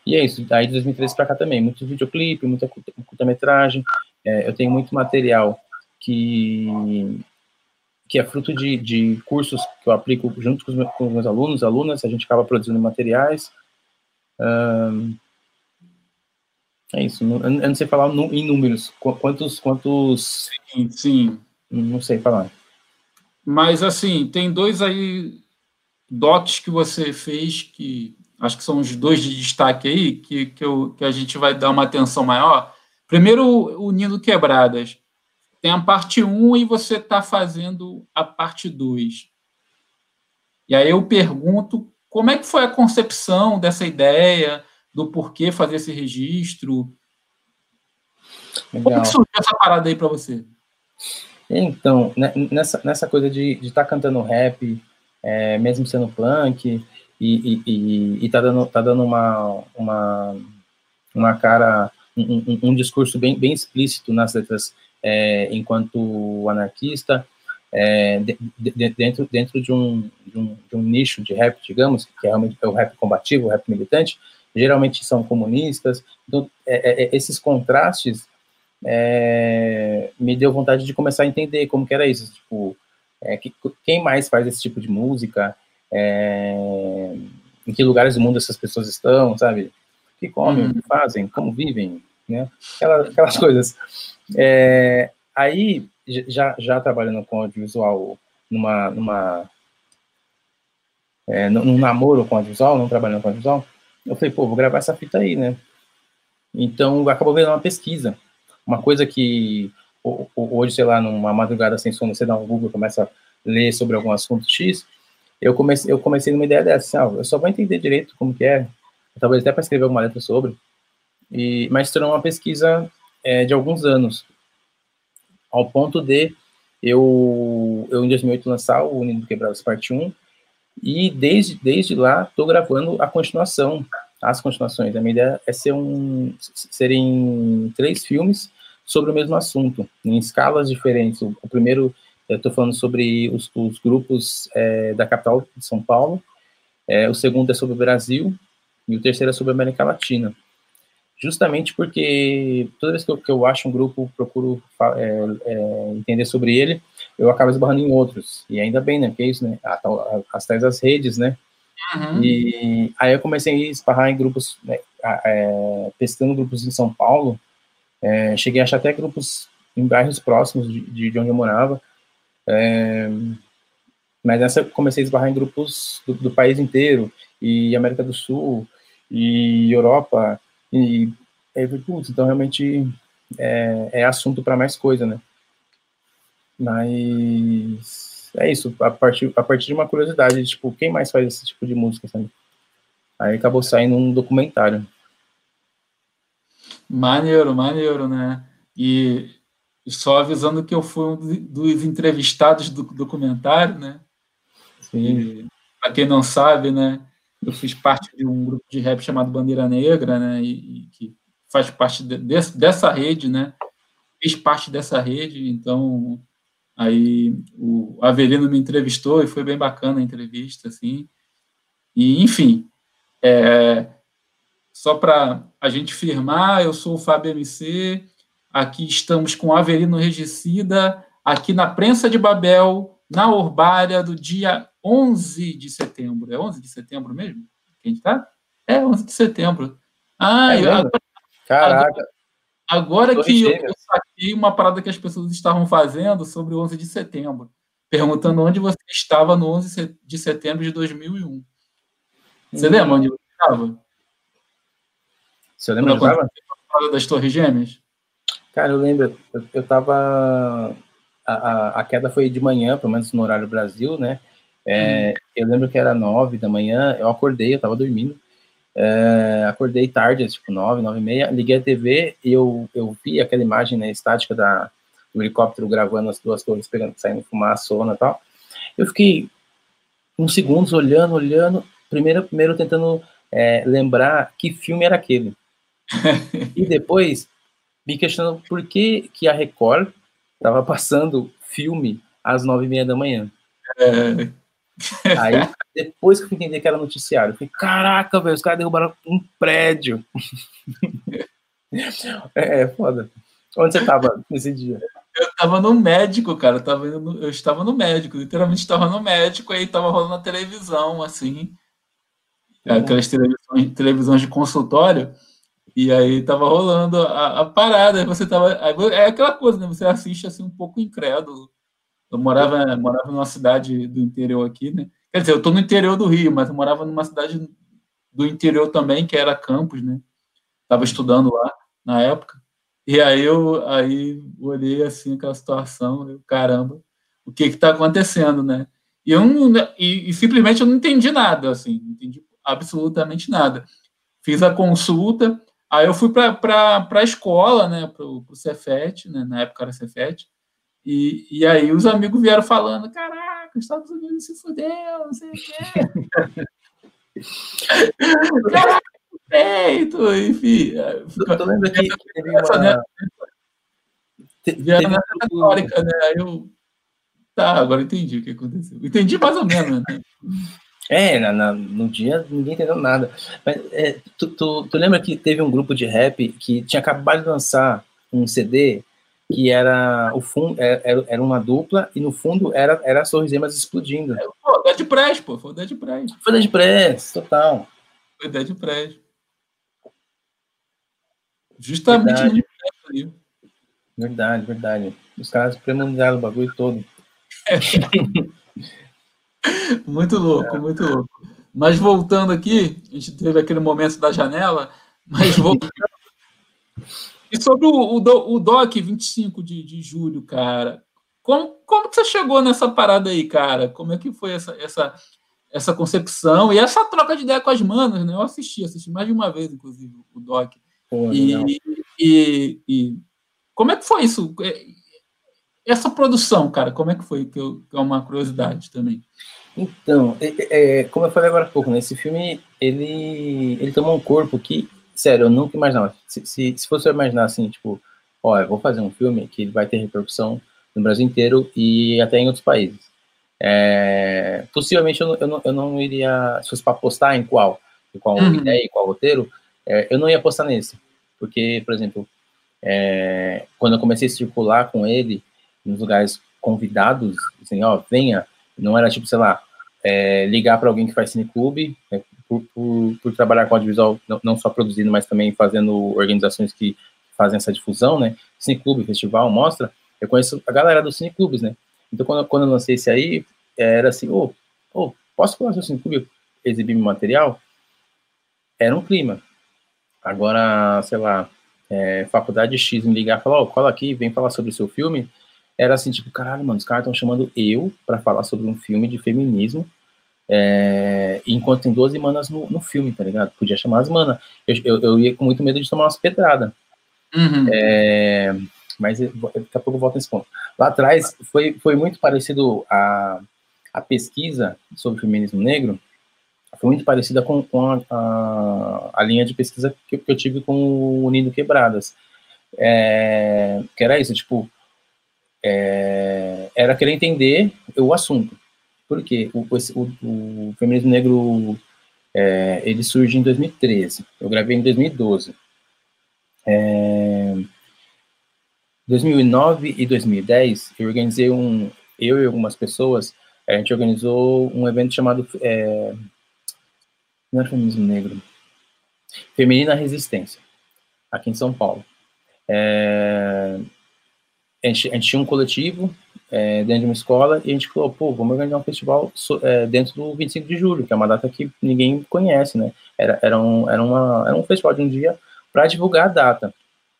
e é isso, aí de 2013 para cá também, muito videoclipe, muita curta-metragem, é, eu tenho muito material que, que é fruto de, de cursos que eu aplico junto com os, meus, com os meus alunos, alunas, a gente acaba produzindo materiais. é isso, eu não sei falar em números, quantos, quantos... Sim, sim. Não sei falar. Mas, assim, tem dois aí docs que você fez que acho que são os dois de destaque aí, que, que, eu, que a gente vai dar uma atenção maior. Primeiro, o Nindo Quebradas. Tem a parte 1 e você está fazendo a parte 2. E aí eu pergunto como é que foi a concepção dessa ideia, do porquê fazer esse registro. Legal. Como é que surgiu essa parada aí para você? Então, né, nessa, nessa coisa de estar tá cantando rap, é, mesmo sendo punk, e, e, e, tá dando, tá dando uma, uma, uma cara, um, um, um discurso bem, bem explícito nas letras é, enquanto anarquista, é, de, de, dentro, dentro de um, de, um, de um nicho de rap, digamos, que é realmente é o rap combativo, o rap militante, geralmente são comunistas, então é, é, é esses contrastes é, me deu vontade de começar a entender como que era isso, tipo, é, que, quem mais faz esse tipo de música, é, em que lugares do mundo essas pessoas estão, sabe? O que comem, o que uhum. fazem, como vivem, né? Aquelas, aquelas coisas. É, aí, já, já trabalhando com audiovisual, numa, numa é, num namoro com audiovisual, não trabalhando com audiovisual, eu falei, pô, vou gravar essa fita aí, né? Então, acabou vendo uma pesquisa. Uma coisa que hoje, sei lá, numa madrugada sem sono, você dá um Google, começa a ler sobre algum assunto X, eu comecei, eu comecei numa ideia dessa, assim, ó, eu só vou entender direito como que é, talvez até para escrever alguma letra sobre, e, mas tornou uma pesquisa é, de alguns anos, ao ponto de eu, eu em 2008 lançar o Unindo Quebrados Parte 1, e desde, desde lá estou gravando a continuação, as continuações. A minha ideia é ser um, serem três filmes sobre o mesmo assunto, em escalas diferentes. O, o primeiro, eu estou falando sobre os, os grupos é, da capital de São Paulo, é, o segundo é sobre o Brasil, e o terceiro é sobre a América Latina. Justamente porque toda vez que eu, que eu acho um grupo, procuro é, é, entender sobre ele, eu acabo esbarrando em outros. E ainda bem, né? Porque é isso, né? As tais das redes, né? Uhum. E aí eu comecei a esbarrar em grupos, né, é, pesquisando grupos em São Paulo. É, cheguei a achar até grupos em bairros próximos de, de onde eu morava. É, mas nessa comecei a esbarrar em grupos do, do, país inteiro, e América do Sul, e Europa, e aí putz, então realmente é, é assunto para mais coisa, né? Mas é isso, a partir, a partir de uma curiosidade, tipo, quem mais faz esse tipo de música, sabe? Aí acabou saindo um documentário. Maneiro, maneiro, né? E só avisando que eu fui um dos entrevistados do documentário, né? Para quem não sabe, né? Eu fiz parte de um grupo de rap chamado Bandeira Negra, né? E, e que faz parte de, dessa rede, né? Fiz parte dessa rede, então Aí o Avelino me entrevistou e foi bem bacana a entrevista, assim. E, enfim, é, só para a gente firmar, eu sou o Fábio MC, aqui estamos com o Avelino Regicida, aqui na Prensa de Babel, na Urbária, do dia 11 de setembro. É 11 de setembro mesmo? Quem está? É 11 de setembro. Ah, é agora, Caraca. Agora, agora que eu, eu saquei uma parada que as pessoas estavam fazendo sobre o 11 de setembro, perguntando onde você estava no 11 de setembro de 2001. Você hum. lembra onde você estava? Você lembra onde estava? das Torres Gêmeas? Cara, eu lembro. Eu, eu tava. A, a, a, queda foi de manhã, pelo menos no horário Brasil, né? É, hum. Eu lembro que era nove da manhã, eu acordei, eu tava dormindo. É, acordei tarde, tipo nove, nove e meia, liguei a TV e eu, eu vi aquela imagem né, estática da, do helicóptero gravando as duas torres, pegando, saindo fumaça, sona e tal. Eu fiquei uns segundos olhando, olhando, primeiro, primeiro tentando é, lembrar que filme era aquele. e depois me questionando por que, que a Record estava passando filme às nove e meia da manhã. É. Aí, depois que eu fui entender que era noticiário, eu falei, caraca, velho, os caras derrubaram um prédio. é, é, foda. Onde você tava nesse dia? Eu tava no médico, cara. Eu, tava no, eu estava no médico, literalmente estava no médico, aí tava rolando a televisão, assim. Uhum. Aquelas televisões, televisões de consultório. E aí tava rolando a, a parada, aí você tava. Aí, é aquela coisa, né? Você assiste assim um pouco incrédulo. Eu morava, morava numa cidade do interior aqui, né? Quer dizer, eu estou no interior do Rio, mas eu morava numa cidade do interior também, que era Campos, né? Estava estudando lá na época. E aí eu aí olhei assim aquela situação, eu, caramba, o que está acontecendo, né? E, eu não, e, e, simplesmente eu não entendi nada, assim, não entendi absolutamente nada. Fiz a consulta, aí eu fui para a escola, né, para o Cefet, né, na época era Cefet, e, e aí os amigos vieram falando: caraca, os Estados Unidos se fudeu, não sei o quê. caraca, peito, enfim. Tô lendo aqui que teve uma... Né? Vieram nessa retórica, né? Aí eu. Tá, agora entendi o que aconteceu. Entendi mais ou menos, né? É, na, na, no dia ninguém entendeu nada. Mas é, tu, tu, tu, lembra que teve um grupo de rap que tinha acabado de lançar um CD que era o fundo é, era, era uma dupla e no fundo era era as Torres Gêmeas explodindo. É, pô, Dead Press, pô, foi o Dead Press. Foi Dead Press, total. Foi Dead Press. Justamente verdade. ali. Verdade, verdade. Os caras premonizaram o bagulho todo. muito louco, é. muito louco. Mas voltando aqui, a gente teve aquele momento da janela, mas voltando e sobre o, o, o DOC 25 de, de julho, cara, como, como que você chegou nessa parada aí, cara? Como é que foi essa, essa, essa concepção e essa troca de ideia com as manas, né? Eu assisti, assisti mais de uma vez, inclusive, o Doc. Pô, e, e, e, como é que foi isso? É, essa produção, cara, como é que foi? Que, eu, que é uma curiosidade também. Então, é, é, como eu falei agora há pouco, né, esse filme, ele, ele tomou um corpo que, sério, eu nunca imaginava. Se, se, se fosse eu imaginar assim, tipo, ó, eu vou fazer um filme que vai ter repercussão no Brasil inteiro e até em outros países. É, possivelmente eu não, eu, não, eu não iria, se fosse para apostar em qual, em qual uhum. ideia, em qual roteiro, é, eu não ia apostar nesse. Porque, por exemplo, é, quando eu comecei a circular com ele nos lugares convidados, assim, ó, venha, não era tipo, sei lá, é, ligar para alguém que faz cineclube, né, por, por, por, trabalhar com audiovisual, não, não só produzindo, mas também fazendo organizações que fazem essa difusão, né? Cineclube, festival, mostra. Eu conheço a galera dos cineclubes, né? Então, quando, quando eu lancei esse aí, era assim, ô, oh, oh, posso falar seu cineclube exibir meu material? Era um clima. Agora, sei lá, é, faculdade X me ligar e falar, ó, oh, cola aqui, vem falar sobre o seu filme, era assim, tipo, caralho, mano, os caras estão chamando eu para falar sobre um filme de feminismo, é, enquanto tem 12 manas no, no, filme, tá ligado? Podia chamar as manas. Eu, eu, eu, ia com muito medo de tomar umas pedradas. Uhum. É, mas daqui a pouco eu volto nesse ponto. Lá atrás, foi, foi muito parecido a, a pesquisa sobre feminismo negro, foi muito parecida com, com a, a, a, linha de pesquisa que, que, eu tive com o Unindo Quebradas. É, que era isso, tipo, é, era querer entender o assunto. Porque o, o, o feminismo negro, é, ele surge em 2013, eu gravei em 2012. É, 2009 e 2010, eu organizei um, eu e algumas pessoas, a gente organizou um evento chamado é, não é feminismo negro. Feminina Resistência, aqui em São Paulo. É, a, gente, a gente tinha um coletivo é, dentro de uma escola e a gente falou, pô, vamos organizar um festival é, dentro do 25 de julho, que é uma data que ninguém conhece, né? Era, era, um, era, uma, era um festival de um dia para divulgar a data.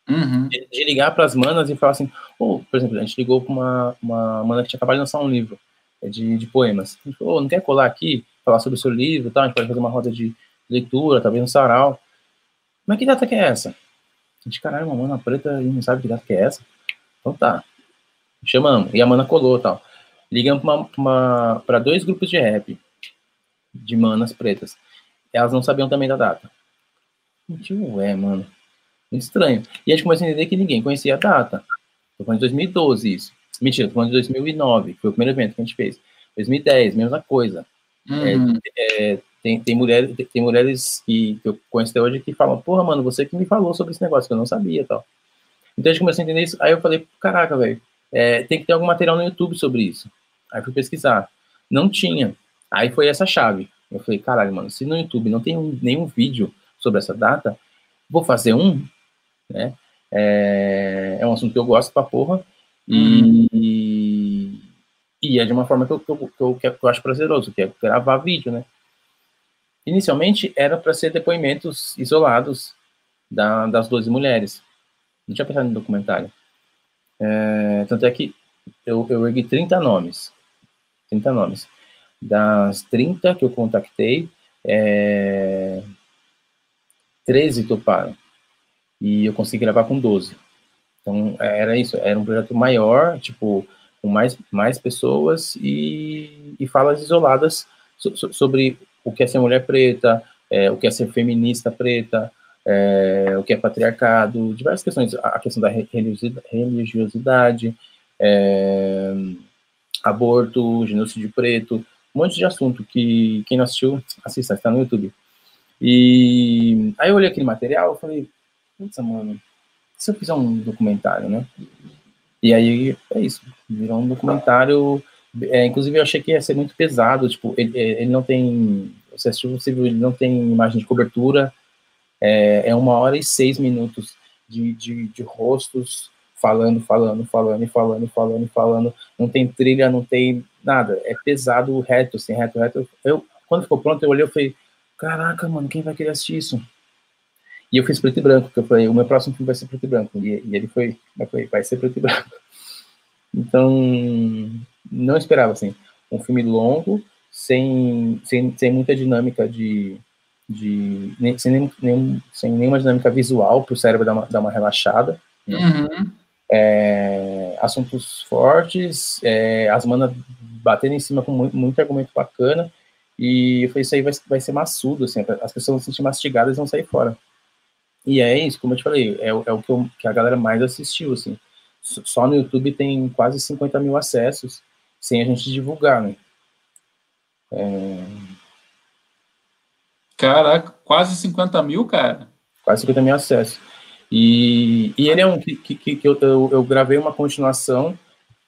Uhum. De, de, ligar para as manas e falar assim, oh, por exemplo, a gente ligou para uma, uma mana que tinha acabado de lançar um livro é, de, de poemas. A gente falou, oh, não quer colar aqui? falar sobre o seu livro, tá? a gente pode fazer uma roda de leitura, talvez um sarau. Mas que data que é essa? A gente, caralho, uma mana preta e não sabe que data que é essa. Então tá. Chamamos. E a mana colou tal. Ligamos para dois grupos de rap de manas pretas. Elas não sabiam também da data. Tipo, é, mano. Muito estranho. E a gente começou a entender que ninguém conhecia a data. Tô falando de 2012 isso. Mentira, tô falando de 2009, que foi o primeiro evento que a gente fez. 2010, mesma coisa. Uhum. É, é, tem, tem, mulheres, tem mulheres que, que, eu conheço até hoje que falam, porra, mano, você que me falou sobre esse negócio, que eu não sabia tal. Então a gente começou a entender isso. Aí eu falei, caraca, velho, é, tem que ter algum material no YouTube sobre isso. Aí fui pesquisar. Não tinha. Aí foi essa chave. Eu falei, caralho, mano, se no YouTube não tem um, nenhum vídeo sobre essa data, vou fazer um, né? É, é um assunto que eu gosto pra porra. Uhum. E, e é de uma forma que eu, que eu, que eu acho prazeroso, que é gravar vídeo, né? Inicialmente era para ser depoimentos isolados da, das 12 mulheres. Não tinha pensado no documentário. É, tanto é que eu, eu ergui 30 nomes. 30 nomes. Das 30 que eu contactei, é, 13 toparam. E eu consegui gravar com 12. Então, era isso. Era um projeto maior, tipo, com mais, mais pessoas e, e falas isoladas so, so, sobre o que é ser mulher preta, é, o que é ser feminista preta, é, o que é patriarcado, diversas questões, a questão da religiosidade, é, aborto, genocídio preto, um monte de assunto que quem não assistiu, assista, está no YouTube. E aí eu olhei aquele material e falei, putz, mano, se eu fizer um documentário, né? E aí é isso, virou um documentário. É, inclusive eu achei que ia ser muito pesado, tipo, ele, ele não tem. Você assistiu ele não tem imagem de cobertura, é, é uma hora e seis minutos de, de, de rostos falando, falando, falando, falando, falando, falando. Não tem trilha, não tem nada. É pesado, reto, assim, reto, reto. Eu, quando ficou pronto, eu olhei e falei, caraca, mano, quem vai querer assistir isso? E eu fiz preto e branco, porque eu falei, o meu próximo filme vai ser preto e branco. E, e ele foi, foi, vai ser preto e branco. Então, não esperava, assim, um filme longo, sem, sem, sem muita dinâmica de... de nem, sem, nem, nem, sem nenhuma dinâmica visual, para o cérebro dar uma, dar uma relaxada. Né? Uhum. é, assuntos fortes, é, as manas batendo em cima com muito, muito, argumento bacana, e eu falei, isso aí vai, vai ser maçudo, assim, as pessoas vão se sentir mastigadas e vão sair fora. E é isso, como eu te falei, é, é o que, eu, que, a galera mais assistiu, assim. Só no YouTube tem quase 50 mil acessos, sem a gente divulgar, né? É... Caraca, quase 50 mil, cara? Quase 50 mil acessos. E, e ele é um que, que, que eu, eu, gravei uma continuação,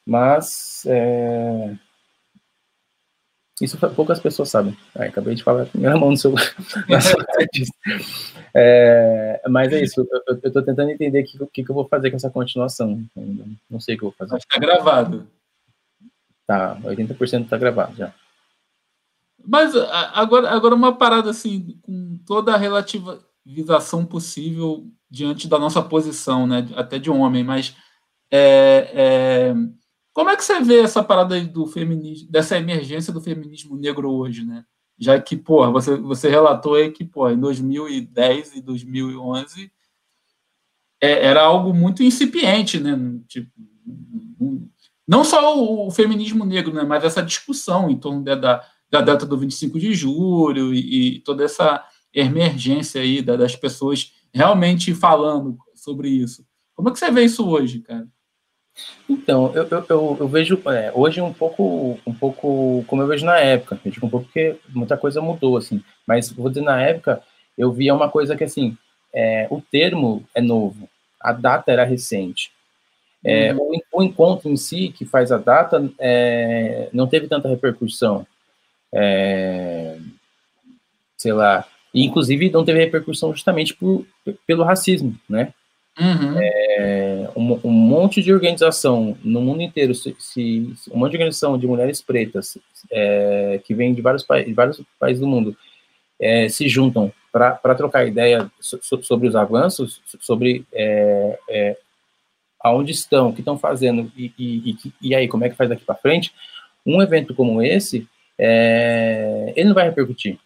mas é... isso poucas pessoas sabem. Ai, acabei de falar primeira mão no seu. é, mas é isso, eu, estou tentando entender o que, que, que, eu vou fazer com essa continuação. Não sei o que eu vou fazer. Está gravado. Tá, 80% está gravado já. Mas agora, agora uma parada assim, com toda a relativização possível diante da nossa posição, né? Até de homem, mas é, é, como é que você vê essa parada do feminismo, dessa emergência do feminismo negro hoje, né? Já que, pô, você, você relatou aí que, pô, em 2010 e 2011 é, era algo muito incipiente, né? Tipo, não só o, o, feminismo negro, né? Mas essa discussão em torno da, da da data do 25 de julho e, e toda essa emergência aí da, das pessoas realmente falando sobre isso. Como é que você vê isso hoje, cara? Então, eu, eu, eu, vejo é, hoje um pouco, um pouco como eu vejo na época. Eu digo um pouco porque muita coisa mudou, assim. Mas vou dizer, na época, eu via uma coisa que, assim, é, o termo é novo, a data era recente. É, uhum. o, o, encontro em si, que faz a data, é, não teve tanta repercussão é, sei lá, e inclusive não teve repercussão justamente por, pelo racismo, né? Uhum. É, um, um, monte de organização no mundo inteiro, se, se, um monte de organização de mulheres pretas é, que vem de vários, vários países do mundo é, se juntam para trocar ideia so, sobre os avanços, sobre é, é, aonde estão, o que estão fazendo e, e, e, e aí como é que faz daqui para frente. Um evento como esse é, ele não vai repercutir.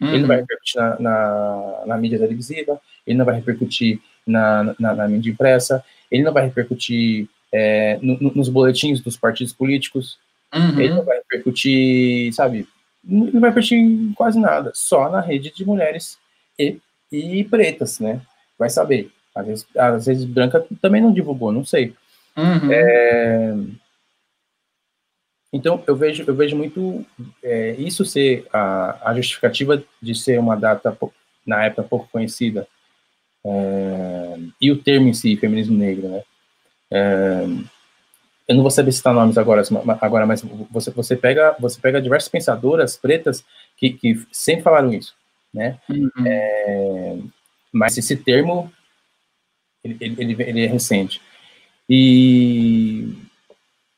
Uhum. Ele não vai uhum. repercutir na, na, na, mídia televisiva, ele não vai repercutir na, na, na mídia impressa, ele não vai repercutir é, no, nos boletins dos partidos políticos, uhum. ele não vai repercutir, sabe, não vai repercutir em quase nada, só na rede de mulheres e, e pretas, né? Vai saber. Às vezes, às vezes branca também não divulgou, não sei. Uhum. É, então, eu vejo, eu vejo muito é, isso ser a, a, justificativa de ser uma data, na época, pouco conhecida, é, e o termo em si, feminismo negro, né? É, eu não vou saber citar nomes agora, agora mas você, você, pega, você pega diversas pensadoras pretas que, que sempre falaram isso, né? Uhum. É, mas esse termo, ele, ele, ele é recente. E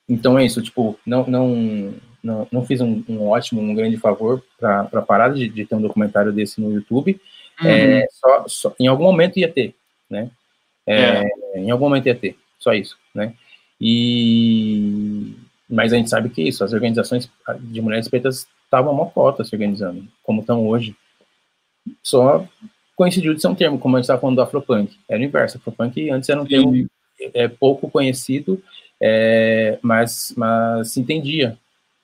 então é isso, tipo, não, não, não, não fiz um, um ótimo, um grande favor para parar de, de, ter um documentário desse no YouTube. Uhum. É, só, só, em algum momento ia ter, né? É, é. Em algum momento ia ter, só isso, né? E mas a gente sabe que isso, as organizações de mulheres pretas estavam uma cota se organizando, como estão hoje. Só coincidiu de ser um termo, como a gente estava falando do Afropunk. Era o inverso. Afropunk antes era um termo é, pouco conhecido é, mas, mas se entendia.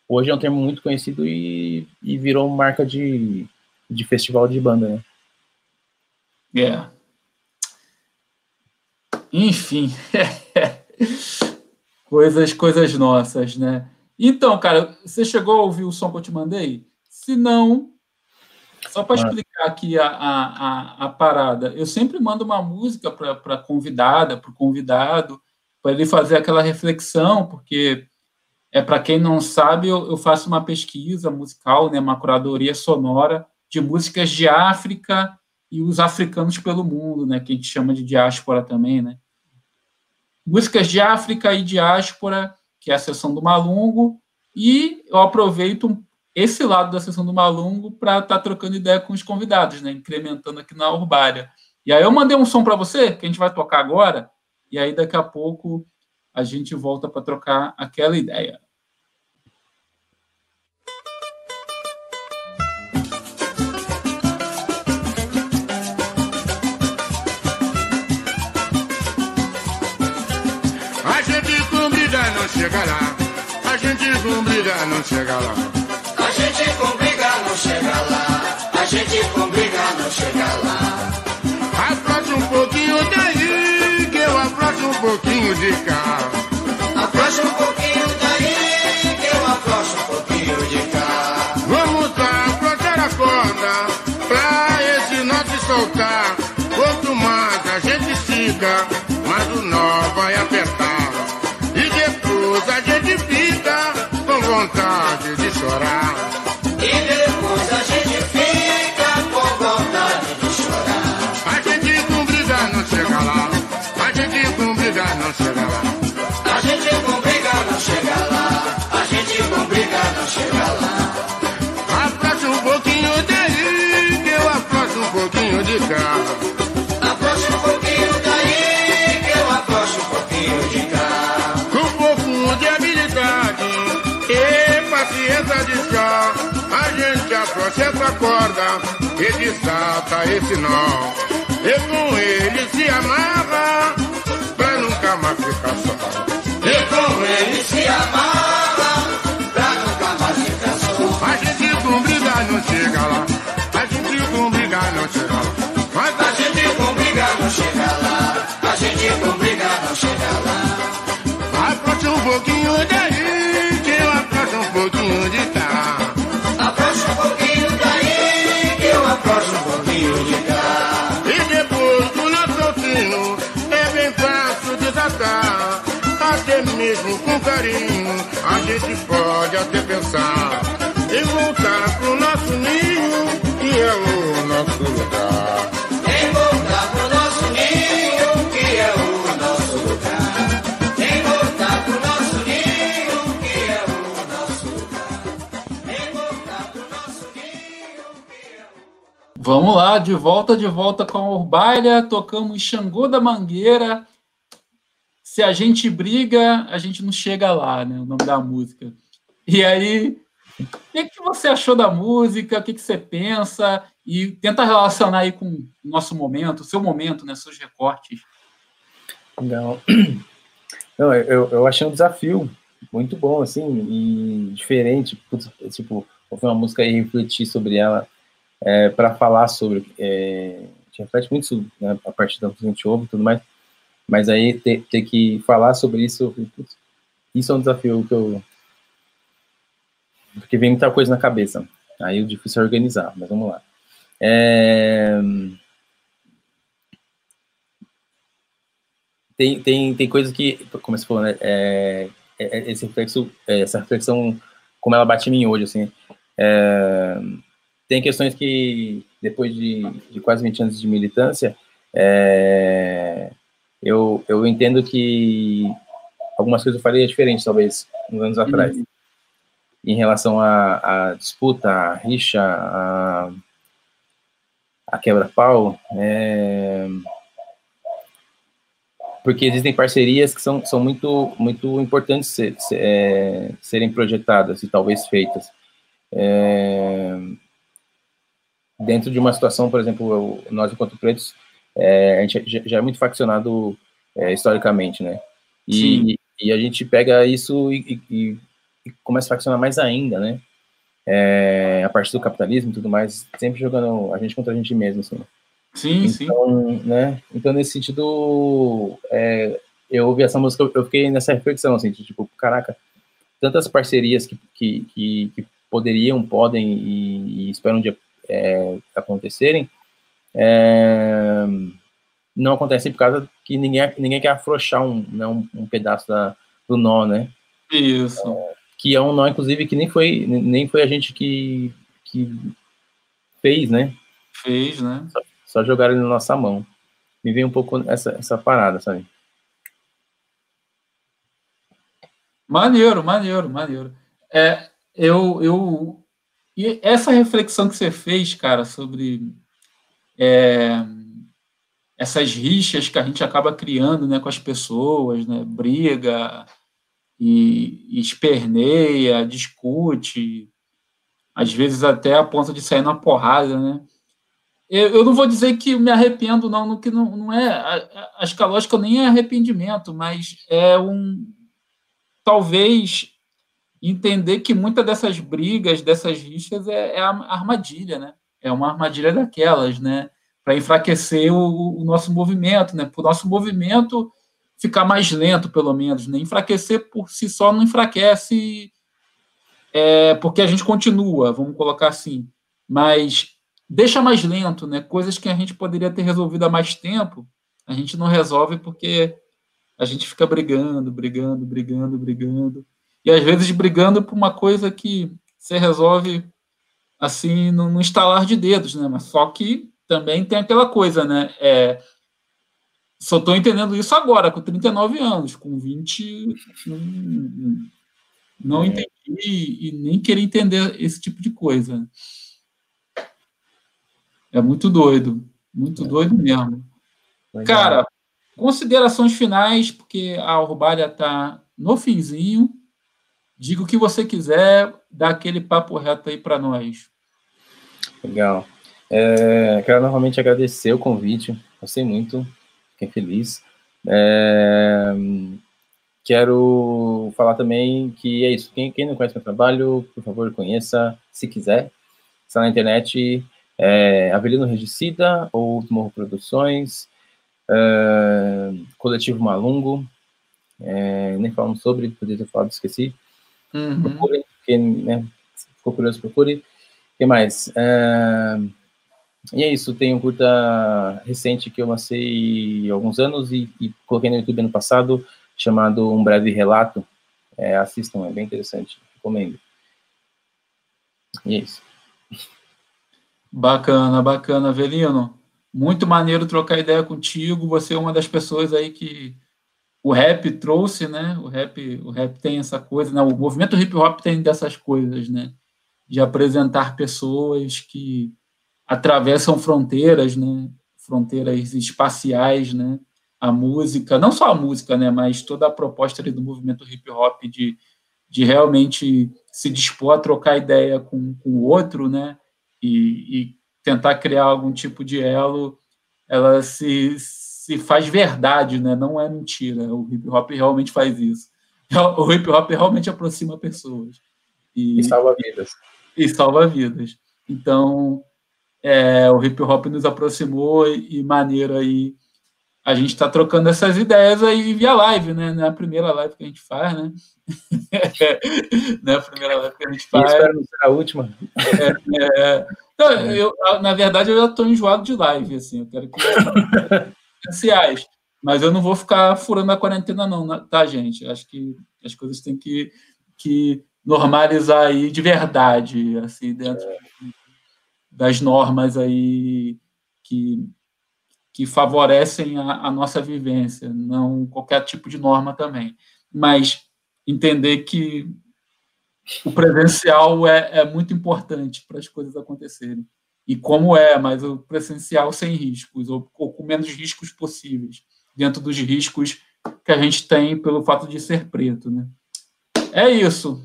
Hoje é um termo muito conhecido e, e virou marca de, de festival de banda, né? É. Enfim. coisas, coisas nossas, né? Então, cara, você chegou a ouvir o som que eu te mandei? Se não, só para ah. explicar aqui a, a, a, a, parada, eu sempre mando uma música para convidada, para o convidado, para ele fazer aquela reflexão, porque é para quem não sabe, eu, eu, faço uma pesquisa musical, né, uma curadoria sonora de músicas de África e os africanos pelo mundo, né, que a gente chama de diáspora também, né? Músicas de África e diáspora, que é a sessão do Malungo, e eu aproveito esse lado da sessão do Malungo para estar tá trocando ideia com os convidados, né, incrementando aqui na Urbária. E aí eu mandei um som para você, que a gente vai tocar agora, e aí daqui a pouco a gente volta para trocar aquela ideia. A gente com briga não chega lá. A gente com briga não chega lá. A gente com briga não chega lá. A gente com briga não chega lá. Eu afrouxo um pouquinho de cá. Afrouxa um pouquinho daí, que eu afrouxo um pouquinho de cá. Vamos lá, afrouxar a corda, pra esse nó se soltar. Quanto mais a gente estica, corda e desata esse nó. E com ele se amarra pra nunca mais ficar só. E com ele se amarra, com carinho, a gente pode até pensar em voltar pro nosso ninho, que é o nosso lugar. Em voltar pro nosso ninho, que é o nosso lugar. Em voltar pro nosso ninho, que é o nosso lugar. Em voltar pro nosso ninho, que é o Vamos lá, de volta, de volta com a Urbalha, tocamos Xangô da Mangueira. Se a gente briga, a gente não chega lá, né? O nome da música. E aí, o que, que você achou da música? O que, que você pensa? E tenta relacionar aí com o nosso momento, o seu momento, né? Seus recortes. Não. Não, eu, eu achei um desafio muito bom, assim, e diferente. Tipo, ouvir uma música e refletir sobre ela, é, para falar sobre. É, reflete muito sobre, né, a partir que a gente ouve e tudo mais, mas aí ter, ter que falar sobre isso, isso é um desafio que eu. Porque vem muita coisa na cabeça. Aí o difícil é organizar, mas vamos lá. É, tem, tem, tem coisas que, como você falou, né, é, é, é, esse reflexo, é, essa reflexão, como ela bate em mim hoje, assim, é, tem questões que, depois de, de quase 20 anos de militância, é, eu, eu entendo que algumas coisas eu faria diferente, talvez, uns anos atrás, em relação à disputa, à rixa, à, à quebra-pau, é, porque existem parcerias que são, são muito, muito importantes ser, ser, é, serem projetadas e talvez feitas. É, dentro de uma situação, por exemplo, nós enquanto pretos, é, a gente já, é muito faccionado é, historicamente, né? E, e a gente pega isso e, e- começa a faccionar mais ainda, né? É, a partir do capitalismo e tudo mais, sempre jogando a gente contra a gente mesmo, assim. Sim, sim. Então, né? Então, nesse sentido, é, eu ouvi essa música, eu fiquei nessa reflexão, assim, de, tipo, caraca, tantas parcerias que, que, que, que poderiam, podem e, e esperam um dia é, acontecerem, é, não acontecem por causa que ninguém, ninguém quer afrouxar um, né, um, um pedaço da, do nó, né? Isso. Que é um nó, inclusive, que nem foi, nem foi a gente que, que fez, né? Fez, né? Só jogaram ele na nossa mão. Me veio um pouco essa, essa parada, sabe? Maneiro, maneiro, maneiro. É, eu, eu, e essa reflexão que você fez, cara, sobre é, essas rixas que a gente acaba criando, né, com as pessoas, né, briga e, e esperneia, discute, às vezes até a ponto de sair na porrada, né? eu, eu não vou dizer que me arrependo, não, no que não, não é. Acho que a lógica nem é arrependimento, mas é um. Talvez entender que muitas dessas brigas, dessas rixas, é, é armadilha, né? É uma armadilha daquelas, né? Para enfraquecer o, o, nosso movimento, né? Para o nosso movimento ficar mais lento, pelo menos, né? Enfraquecer por si só não enfraquece, é, porque a gente continua, vamos colocar assim. Mas deixa mais lento, né? Coisas que a gente poderia ter resolvido há mais tempo, a gente não resolve porque a gente fica brigando, brigando, brigando, brigando. E às vezes brigando por uma coisa que você resolve assim no, no instalar de dedos, né? Mas só que também tem aquela coisa, né? É, só estou entendendo isso agora, com 39 anos, com 20. Não, não entendi e nem queria entender esse tipo de coisa. É muito doido, muito doido mesmo. Legal. Cara, considerações finais, porque a Urbalha está no finzinho. Diga o que você quiser, dá aquele papo reto aí para nós. Legal. É, quero novamente agradecer o convite, gostei muito, fiquei feliz. É, quero falar também que é isso, quem, quem, não conhece meu trabalho, por favor, conheça, se quiser. Está na internet, é, Avelino Regicida ou Morro Produções, é, Coletivo Malungo, é, nem falamos sobre, podia ter falado, esqueci. Uhum. Procure, quem né, ficou curioso, procure. O que mais? É... E é isso, tem um curta recente que eu lancei há alguns anos e, e, coloquei no YouTube ano passado, chamado Um Breve Relato. É, assistam, é bem interessante, recomendo. E é isso. Bacana, bacana, Avelino. Muito maneiro trocar ideia contigo. Você é uma das pessoas aí que o rap trouxe, né? O rap, o rap tem essa coisa, né? O movimento hip hop tem dessas coisas, né? De apresentar pessoas que atravessam fronteiras, né? Fronteiras espaciais, né? A música, não só a música, né? Mas toda a proposta do movimento hip hop de, de realmente se dispor a trocar ideia com, com o outro, né? E, e tentar criar algum tipo de elo, ela se se faz verdade, né? Não é mentira. O hip hop realmente faz isso. O hip hop realmente aproxima pessoas. E, e salva vidas. E salva vidas. Então, é, o hip hop nos aproximou e, maneiro aí. A gente está trocando essas ideias aí via live, né? Não é a primeira live que a gente faz, né? não é a primeira live que a gente faz. E espero não ser a última. É, é... Então, eu, na verdade, eu já estou enjoado de live, assim. Eu quero que Mas eu não vou ficar furando a quarentena, não, tá, gente? Acho que as coisas têm que, que normalizar aí de verdade, assim, dentro é. das normas aí que, que favorecem a, a, nossa vivência, não qualquer tipo de norma também. Mas entender que o presencial é, é muito importante para as coisas acontecerem e como é, mas o presencial sem riscos, ou, ou, com menos riscos possíveis, dentro dos riscos que a gente tem pelo fato de ser preto. Né? É isso.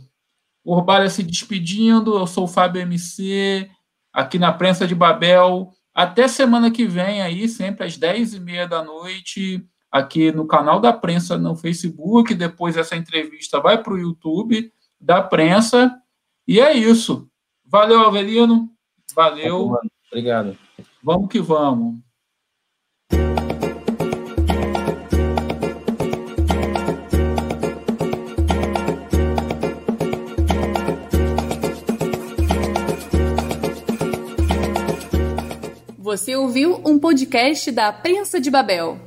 Urbalha se despedindo, eu sou o Fábio MC, aqui na Prensa de Babel. Até semana que vem aí, sempre às 10h30 da noite, aqui no canal da Prensa no Facebook. Depois essa entrevista vai para o YouTube da Prensa. E é isso. Valeu, Avelino. Valeu. Obrigado. Vamos que vamos. Você ouviu um podcast da Prensa de Babel.